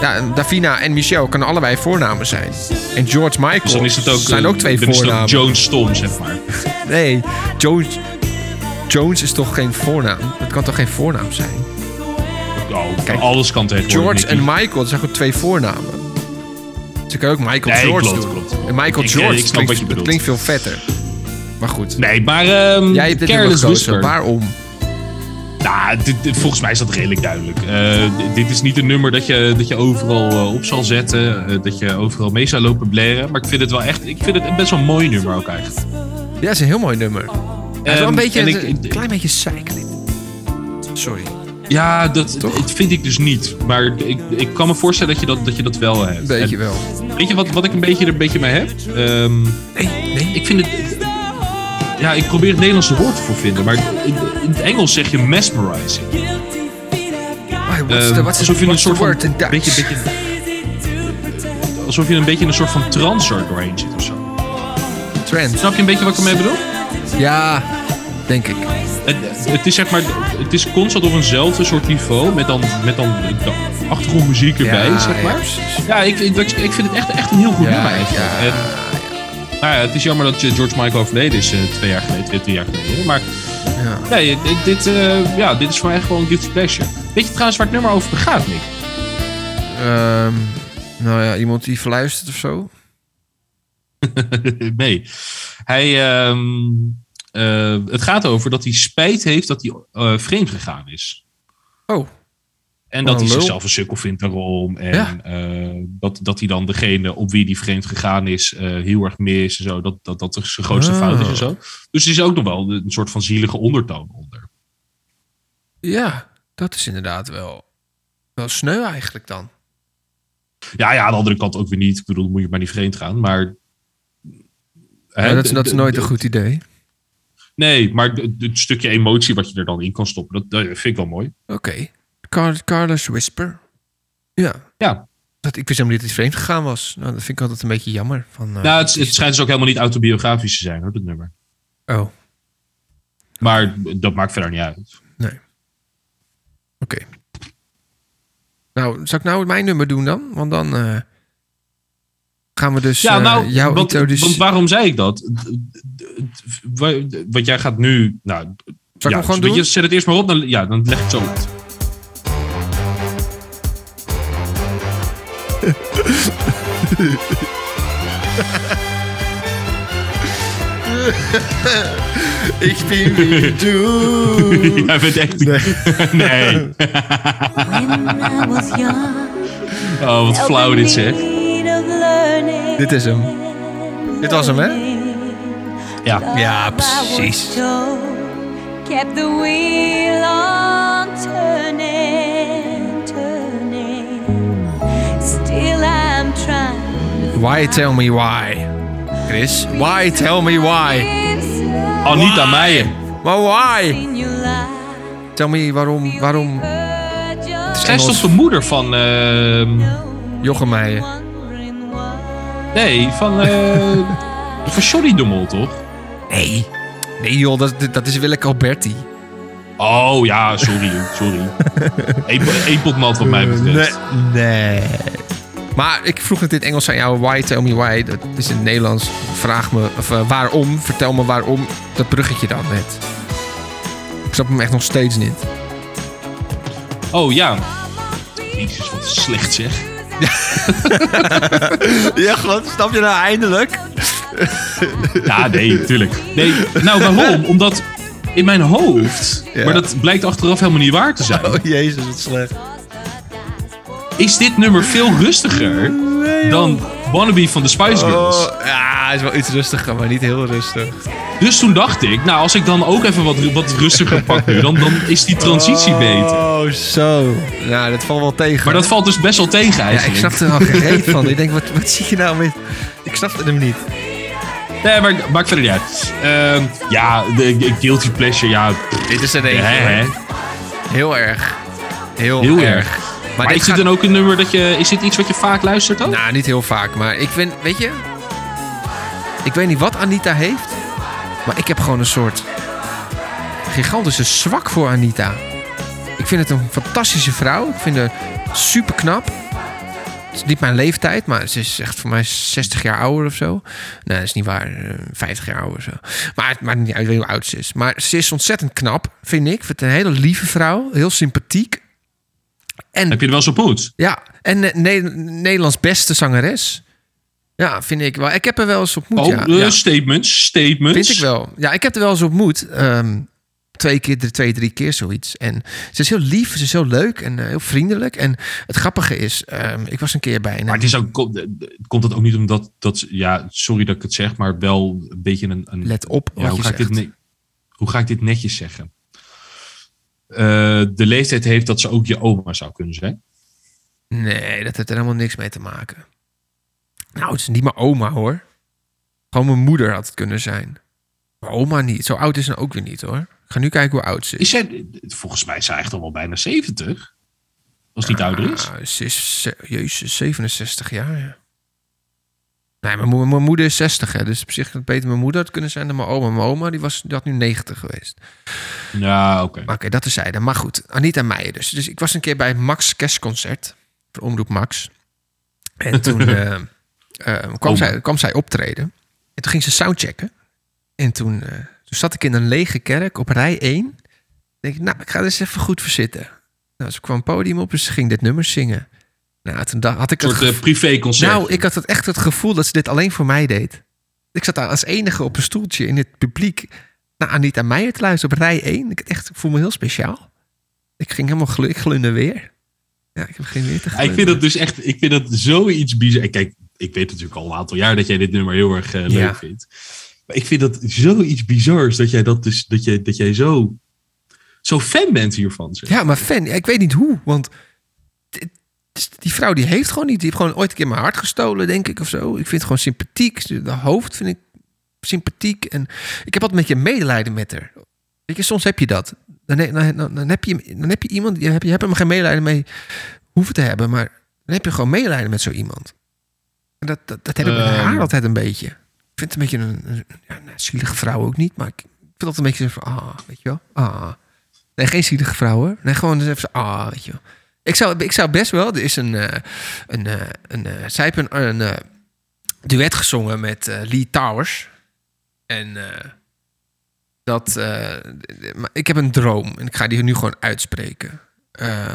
Ja, Davina en Michel kunnen allebei voornamen zijn. En George Michael Dus dan is het ook, zijn eh, ook twee dan is het ook voornamen. Jones Tom, zeg maar. Nee, Jones, Jones is toch geen voornaam? Het kan toch geen voornaam zijn? Oh, Kijk, alles kan tegenwoordig. George en. Michael, dat zijn gewoon twee voornamen. Ik kan ook Michael Nee, George klopt, doen. klopt. En Michael Ik, eh, George ik klinkt, veel vetter. Maar goed. Nee, maar ehm Jij hebt dit Careless gekozen. Whisper. Waarom? Nou, dit, dit- volgens mij is dat redelijk duidelijk. Eh, dit is niet een nummer dat je, dat je overal eh, op zal zetten. eh, dat je overal mee zou lopen blaren. Maar ik vind het wel echt. Ik vind het best wel een mooi nummer ook eigenlijk. Ja, dat is een heel mooi nummer. Het is wel een Ehm, beetje en een, ik- een klein beetje cycling. Sorry. Ja, dat, dat vind ik dus niet. Maar ik, ik kan me voorstellen dat je dat, dat, je dat wel hebt. Beetje En wel. Weet je wat, wat ik een beetje er een beetje mee heb? Ehm, Nee, nee. ik vind het. Ja, ik probeer het Nederlandse woord ervoor te vinden. Maar in, in het Engels zeg je mesmerizing. Why, what's Ehm, the, what's alsof the, je een soort van. Beetje, beetje, alsof je een beetje in een soort van trance er doorheen zit of zo. Trend. Snap je een beetje wat ik ermee bedoel? Ja, denk ik. Het, het is zeg maar, het is constant op eenzelfde soort niveau met dan, met dan achtergrondmuziek erbij, Ja, zeg maar. Ja, ik, ik, ik vind het echt, echt een heel goed nummer eigenlijk. ja. Nou ja, het is jammer dat George Michael overleden is eh, twee jaar geleden, twee, drie jaar geleden. Maar Ja. nee, dit, eh, ja, dit is voor mij gewoon een guilty pleasure. Weet je trouwens waar het nummer over gaat, Nick? Ehm, nou ja, iemand die verluistert of zo. nee. Hij, ehm, eh, het gaat over dat hij spijt heeft dat hij eh, vreemd gegaan is. Oh. En dat hij lul. zichzelf een sukkel vindt daarom. En Ja. eh, dat, dat hij dan degene op wie die vreemd gegaan is eh, heel erg mis. En zo. Dat, dat dat zijn grootste Ah. fout is en zo. Dus er is ook nog wel een soort van zielige ondertoon onder. Ja, dat is inderdaad wel, wel sneu eigenlijk dan. Ja, ja, aan de andere kant ook weer niet. Ik bedoel, dan moet je maar niet vreemd gaan. Maar... Ja, Hè, dat, is- dat is nooit een goed idee. Nee, maar het het stukje emotie wat je er dan in kan stoppen, dat, dat vind ik wel mooi. Oké. Car Carlos Whisper. Ja. Ja. Dat, ik wist helemaal niet dat hij vreemd gegaan was. Nou, dat vind ik altijd een beetje jammer. Van, eh, nou, het, het schijnt dus ook helemaal niet autobiografisch te zijn, hoor, dat nummer. Oh, Maar dat maakt verder niet uit. oké. Nou, zal ik nou mijn nummer doen dan? Want dan eh, gaan we dus Ja, eh, nou, jou want, introduceren. want waarom zei ik dat? Wa- Want jij gaat nu... Nou, Zal ik ja, hem gewoon doen? Je, zet het eerst maar op, dan, ja, dan leg ik het zo uit. Ik ben wie du. Jij bent echt... Nee. When I was young, Oh, wat flauw dit zeg. Dit is hem. Dit was hem, hè? Ja. Ja, precies. Kept the wheel on turning, Why tell me why? Chris, why tell me why? Anita Meijer. Maar why? Tell me waarom, waarom Zij is toch de moeder van... ehm, Jochem Meijer? why. nee, van... eh van Johnny de Mol, toch? Nee. Nee joh, dat, dat is Willeke Alberti. Oh ja, sorry, sorry. Nat wat mij betreft. Nee. Maar ik vroeg het in het Engels aan jou. Why tell me why? Dat is in het Nederlands. Vraag me, of eh, waarom? Vertel me waarom. Dat bruggetje dan net. Ik snap hem echt nog steeds niet. Oh ja. Jezus, wat slecht zeg. Ja, wat? Snap je nou eindelijk? Ja, nee, tuurlijk. Nee, nou waarom? Omdat in mijn hoofd, Ja. maar dat blijkt achteraf helemaal niet waar te zijn, Oh jezus, wat slecht. Is dit nummer veel rustiger dan Wannabe van de Spice Girls. Oh, ja, hij is wel iets rustiger, maar niet heel rustig. Dus toen dacht ik, nou als ik dan ook even wat, wat rustiger pak nu, dan, dan is die transitie beter. Oh, zo. Nou, dat valt wel tegen. Maar dat valt dus best wel tegen Ja, ik eigenlijk. snap er wel gereed van. Ik denk, wat, wat zie je nou met... Ik snapte hem niet. Nee, maar maakt verder niet uit. Ehm, ja, de, de guilty pleasure, ja. pff, Dit is er een. hè. Heel erg. Heel, Heel erg. erg. Maar, dit is dit dan ook een nummer dat je... Is dit iets wat je vaak luistert ook? Nou, niet heel vaak, maar ik vind, weet je... Ik weet niet wat Anita heeft, maar ik heb gewoon een soort gigantische zwak voor Anita. Ik vind het een fantastische vrouw. Ik vind haar super knap. Het is niet mijn leeftijd, maar ze is echt voor mij 60 jaar ouder of zo. Nee, dat is niet waar. eh, 50 jaar ouder of zo. Maar het maakt niet uit hoe oud ze is. Maar ze is ontzettend knap, vind ik. Ik vind het een hele lieve vrouw. Heel sympathiek. En Heb je er wel eens ontmoet? ja, en eh, Ne- Nederlands beste zangeres. Ja, vind ik wel. Ik heb er wel eens ontmoet. Oh, ja. eh, ja. statements, statements. Vind ik wel. Ja, ik heb er wel eens ontmoet. Ehm, twee keer, drie- twee, drie keer zoiets. En ze is heel lief, ze is heel leuk en eh, heel vriendelijk. En het grappige is, ehm, ik was een keer bij... een- Maar het is ook, komt, komt het ook niet omdat dat, ja, sorry dat ik het zeg, maar wel een beetje een. een Let op ja, hoe, ga ik dit, hoe ga ik dit netjes zeggen? Eh, de leeftijd heeft dat ze ook je oma zou kunnen zijn. Nee, dat heeft er helemaal niks mee te maken. Nou, het is niet mijn oma hoor. Gewoon mijn moeder had het kunnen zijn. Mijn oma niet. Zo oud is ze ook weer niet hoor. Ik ga nu kijken hoe oud ze is. Is zij, volgens mij is zij echt al wel bijna 70. Als het niet ouder is. Ah, ze is, ze- jezus, 67 jaar, ja. Nee, mijn, mo- mijn moeder is 60, hè. Dus op zich had het beter mijn moeder had kunnen zijn dan mijn oma. Mijn oma, die, was, die had nu 90 geweest. Ja, oké. Oké, dat is zijde. Maar goed, Anita Meijer dus. Dus ik was een keer bij het Max Kerstconcert. Voor Omroep Max. En toen eh, eh, kwam, zij, kwam zij optreden. En toen ging ze soundchecken. En toen, eh, toen zat ik in een lege kerk op rij 1. denk ik, nou, ik ga er eens even goed voor zitten. Nou, ze kwam het podium op, dus ze ging dit nummer zingen. Nou, toen had ik Een soort eh, privéconcert. nou, ik had het echt het gevoel dat ze dit alleen voor mij deed. Ik zat daar als enige op een stoeltje in het publiek naar Anita Meijer te luisteren op rij 1. Ik, echt, ik voel me heel speciaal. Ik ging helemaal glu ik glunde weer. Ja, ik heb geen weer te Ja, ik glunnen. vind dat dus echt, ik vind dat zoiets bizar. Kijk, ik weet natuurlijk al een aantal jaar dat jij dit nummer heel erg eh, leuk Ja. vindt. Maar ik vind dat zoiets bizars dat jij dat dus, dat jij, dat jij zo, zo fan bent hiervan. Zeg. Ja, maar fan, ik weet niet hoe. Want die vrouw die heeft gewoon niet. Die heeft gewoon ooit een keer mijn hart gestolen, denk ik, of zo. Ik vind het gewoon sympathiek. De hoofd vind ik sympathiek. En ik heb altijd een beetje medelijden met haar. Weet je, soms heb je dat. Dan, dan, dan, dan heb, je, dan heb je iemand, je hebt, je hebt hem geen medelijden mee hoeven te hebben, maar dan heb je gewoon medelijden met zo iemand. En dat, dat, dat heb ik met Ehm. haar altijd een beetje. Ik vind het een beetje een, een, ja, een zielige vrouw ook niet, maar ik vind dat een beetje zo van, ah, weet je wel, ah. Nee, geen zielige vrouw hoor. Nee, gewoon dus even zo, ah, weet je wel. Ik zou, ik zou best wel, er is een, eh, een, eh, een, eh, zij heeft een, een eh, duet gezongen met Lee Towers. En eh, dat, eh, maar ik heb een droom en ik ga die nu gewoon uitspreken. Eh,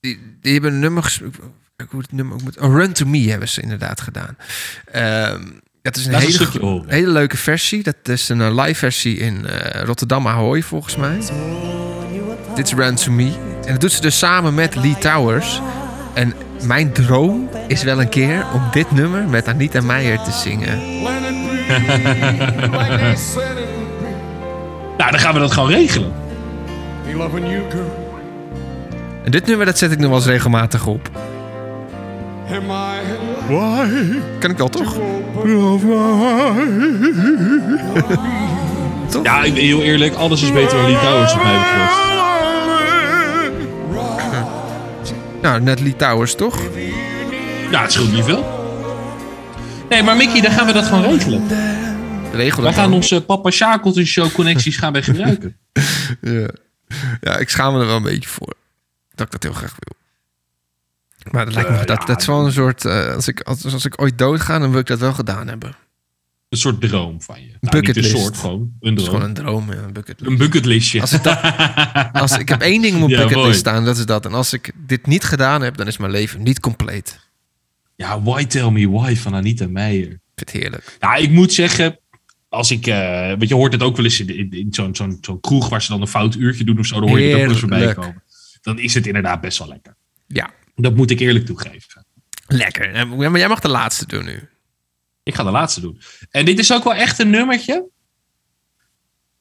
die, die hebben een nummer gesproken. Kijk hoe het nummer ook moet. Oh, Run to Me hebben ze inderdaad gedaan. Ehm, dat is een hele, hele leuke versie. Dat is een live versie in eh, Rotterdam Ahoy volgens mij. Dit is Run to Me. En dat doet ze dus samen met Lee Towers. En mijn droom is wel een keer om dit nummer met Anita Meijer te zingen. Nou, dan gaan we dat gewoon regelen. En dit nummer dat zet ik nog wel eens regelmatig op. Kan ik wel toch? Ja, ik ben heel eerlijk, alles is beter dan Lee Towers wat mij betreft. Nou, net Lee Towers toch? Ja, het scheelt niet veel. Nee, maar Mickey, dan gaan we dat gewoon regelen. Regel Wij dat gaan dan. onze Papa Shackleton Show connecties gaan wij gebruiken. Ja. ja, ik schaam me er wel een beetje voor. Dat ik dat heel graag wil. Maar dat lijkt me, dat, dat is wel een soort... eh, als, ik, als, als ik ooit doodga, dan wil ik dat wel gedaan hebben. Een soort droom van je. Nou, niet een soort, gewoon een Dat is droom. gewoon een droom, ja, een bucketlist. Een bucketlistje. Als, dat, als ik heb één ding op mijn Ja, bucketlist mooi. staan, dat is dat. En als ik dit niet gedaan heb, dan is mijn leven niet compleet. Ja, Why Tell Me Why van Anita Meijer. Ik vind het heerlijk. Ja, ik moet zeggen, als ik, eh weet je, hoort het ook wel eens in, in, in zo'n zo'n zo'n kroeg waar ze dan een fout uurtje doen of zo, dan hoor je het ook wel eens voorbij komen. Dan is het inderdaad best wel lekker. Ja, Dat moet ik eerlijk toegeven. lekker. Maar jij mag de laatste doen nu. Ik ga de laatste doen. En dit is ook wel echt een nummertje.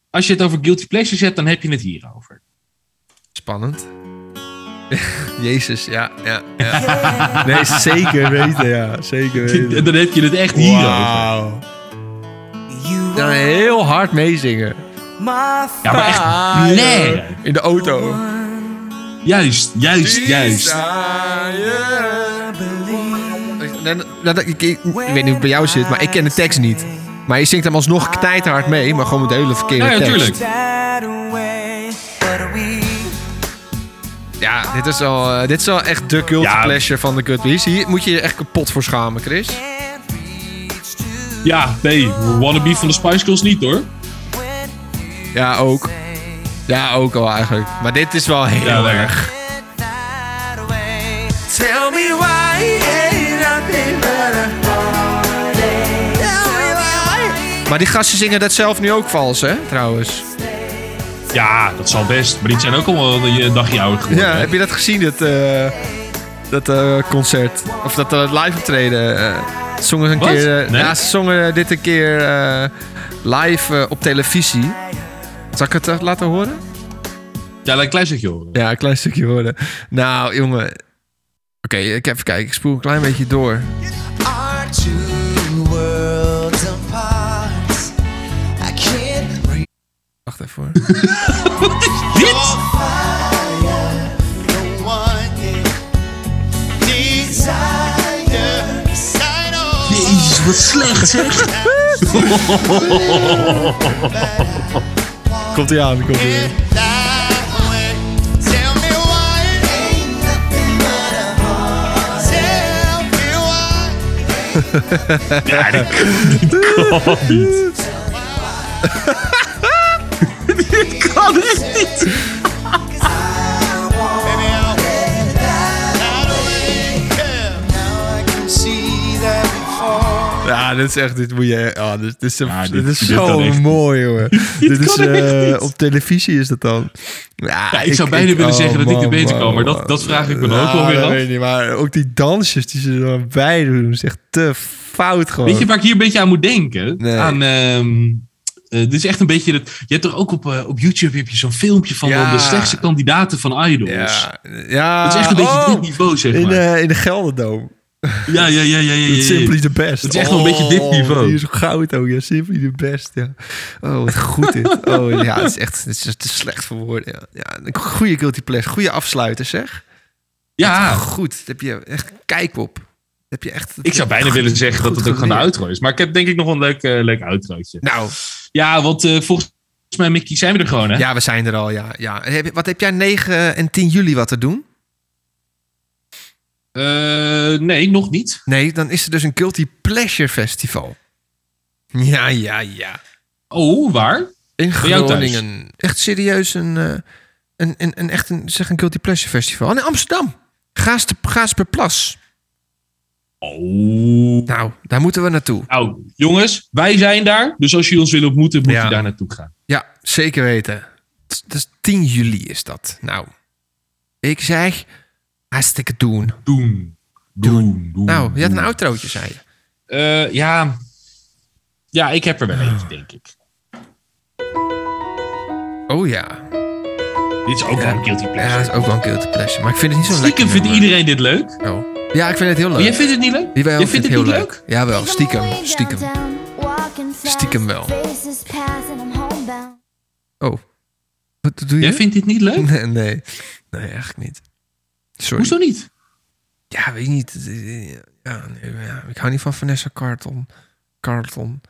Als je het over Guilty Pleasures hebt, dan heb je het hierover. Spannend. Jezus, ja, ja, ja. Nee, zeker weten, ja. Zeker weten. dan heb je het echt hierover. Wauw. Dan heel hard meezingen. Ja, maar echt nee. In de auto. Juist, juist, juist. Ik, ik, ik weet niet hoe het bij jou zit, maar ik ken de tekst niet. Maar je zingt hem alsnog knijterhard mee, maar gewoon met de hele verkeerde Ja, ja, tekst. tuurlijk. Ja, dit is, wel, eh, dit is wel echt de cult Ja. pleasure van de Cutlass. Hier moet je je echt kapot voor schamen, Chris. Ja, nee, wannabe van de Spice Girls niet hoor. Ja, ook. Ja, ook al eigenlijk. Maar dit is wel heel Ja, erg. Tell me why Maar die gasten zingen dat zelf nu ook vals, hè, trouwens. Ja, dat zal best. Maar die zijn ook allemaal een een dagje ouder geworden. Ja, hè? heb je dat gezien, dat, eh, dat eh, concert? Of dat eh, live optreden? eh zongen ze een Wat? keer... Nee. Ja, ze zongen dit een keer eh, live op televisie. Zal ik het laten horen? Ja, een klein stukje horen. Ja, een klein stukje horen. Nou, jongen. Oké, ik even kijken. Ik spoel een klein beetje door. Wacht even hoor. Sign on. Jezus, wat slecht zeg. Komt ie aan, komt aan. That way. Tell before. Ja, dit is echt, dit moet je, ja, dit, dit is, zo- Ja, dit- dit is dit zo niet. mooi, jongen. dit is, eh, niet. op televisie is dat dan. Ja, Ja, ik zou bijna willen zeggen dat ik er beter kan, maar dat- dat vraag ik me dan ook wel weer af. weet niet, maar ook die dansjes die ze er dan bij doen, is echt te fout gewoon. Weet je waar ik hier een beetje aan moet denken? Nee. Aan, ehm, eh, dit is echt een beetje... Dat, je hebt toch ook op, eh, op YouTube heb je zo'n filmpje van Ja. de slechtste kandidaten van Idols. ja, ja, Dat is echt een beetje oh, dit niveau, zeg in, maar. eh, in de Gelderdoom. ja, ja, ja, ja, ja, ja, ja. Simply the best. Het is echt wel een beetje dit niveau. Die is goud ook, ja. Simply the best, ja. Oh, wat goed dit. Oh, ja, het is echt het is te slecht voor woorden, ja. ja een goede guilty pleasure. Goede afsluiter, zeg. Ja, Goed, heb je echt kijk op. Heb je echt, ik zou bijna willen zeggen dat het ook gewoon de outro is. Maar ik heb denk ik nog een leuk, eh, leuk outrootje. Nou, Ja, want eh, volgens mij, Mickey, zijn we er gewoon, hè? ja, we zijn er al, ja. ja. Wat heb jij 9 en 10 juli wat te doen? Eh, nee, nog niet. Nee, dan is er dus een Guilty Pleasure Festival. Ja, ja, ja. Oh, waar? In? Groningen. Echt serieus een, eh, een, een, een, echt een, zeg een Guilty Pleasure Festival. Oh, in Amsterdam. Gaasper, Gaasperplas. Oh. Nou, daar moeten we naartoe. Nou, jongens, wij zijn daar. Dus als je ons wil ontmoeten, moet Ja. je daar naartoe gaan. Ja, zeker weten. Is 10 juli is dat. Nou, ik zeg hartstikke doen. Doen. Doen. doen Nou, je had een outrootje, zei je. Eh, ja. Ja, ik heb er wel eentje, denk ik. Oh ja. Dit is ook wel een guilty Ja, pleasure. dat is ook wel een Guilty Pleasure. Maar ik vind het niet zo lekker. Stiekem vindt iedereen dit leuk. Oh. Ja, ik vind het heel leuk. Maar jij vindt het niet leuk? Jawel, Jij ik vind vindt het niet leuk? Jawel, stiekem. Stiekem. Stiekem wel. Oh. Wat doe je? Jij vindt dit niet leuk? Nee, nee. Nee, eigenlijk niet. Sorry. Hoezo niet? Ja, weet je niet. Ja, nee, ja, ik hou niet van Vanessa Carlton. Carlton.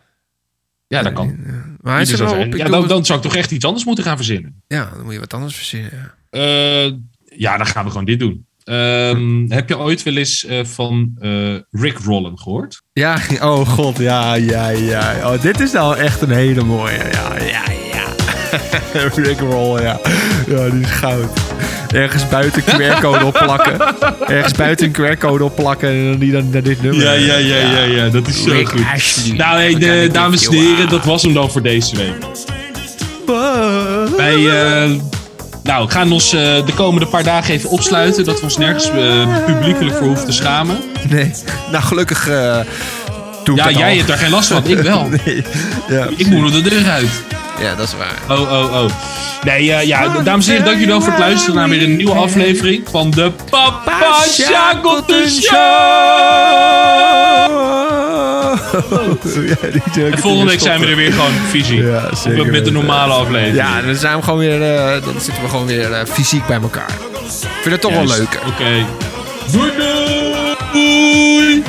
Ja, dat kan. Maar hij is er wel op. Ja, dan, dan zou ik toch echt iets anders moeten gaan verzinnen. ja, dan moet je wat anders verzinnen. Ja. Eh, ja, dan gaan we gewoon dit doen. Ehm, heb je ooit wel eens eh, van eh, Rick Rollen gehoord? Ja, oh god, ja, ja, ja. Oh, dit is nou echt een hele mooie. Ja, ja, ja. Rick Roll, ja. Ja, die is goud. Ergens buiten QR-code opplakken. Ergens buiten een QR-code opplakken en dan die dan naar dit nummer. Ja, ja, ja, ja, ja. Dat is zo Rick goed. Ashley. Nou, hey, de, dames en heren, dat was hem dan voor deze week. Wij eh, nou, gaan ons eh, de komende paar dagen even opsluiten. Dat we ons nergens eh, publiekelijk voor hoeven te schamen. Nee, nou gelukkig eh doe ik Ja, jij al. hebt daar geen last van. Ik wel. Nee. Ja, Ik moet nog de deur uit. ja, dat is waar. Oh, oh, oh. Nee, eh, ja, dames en heren, dank jullie wel voor het luisteren naar weer een nieuwe aflevering van de Papa Shackleton Show. Ja, die En volgende week zijn we er weer gewoon fysiek. Ja, zeker met de normale aflevering. Ja, dan zijn we gewoon weer, eh, dan zitten we gewoon weer eh, fysiek bij elkaar. Ik vind het toch Juist. wel leuker. Oké. Doei doei!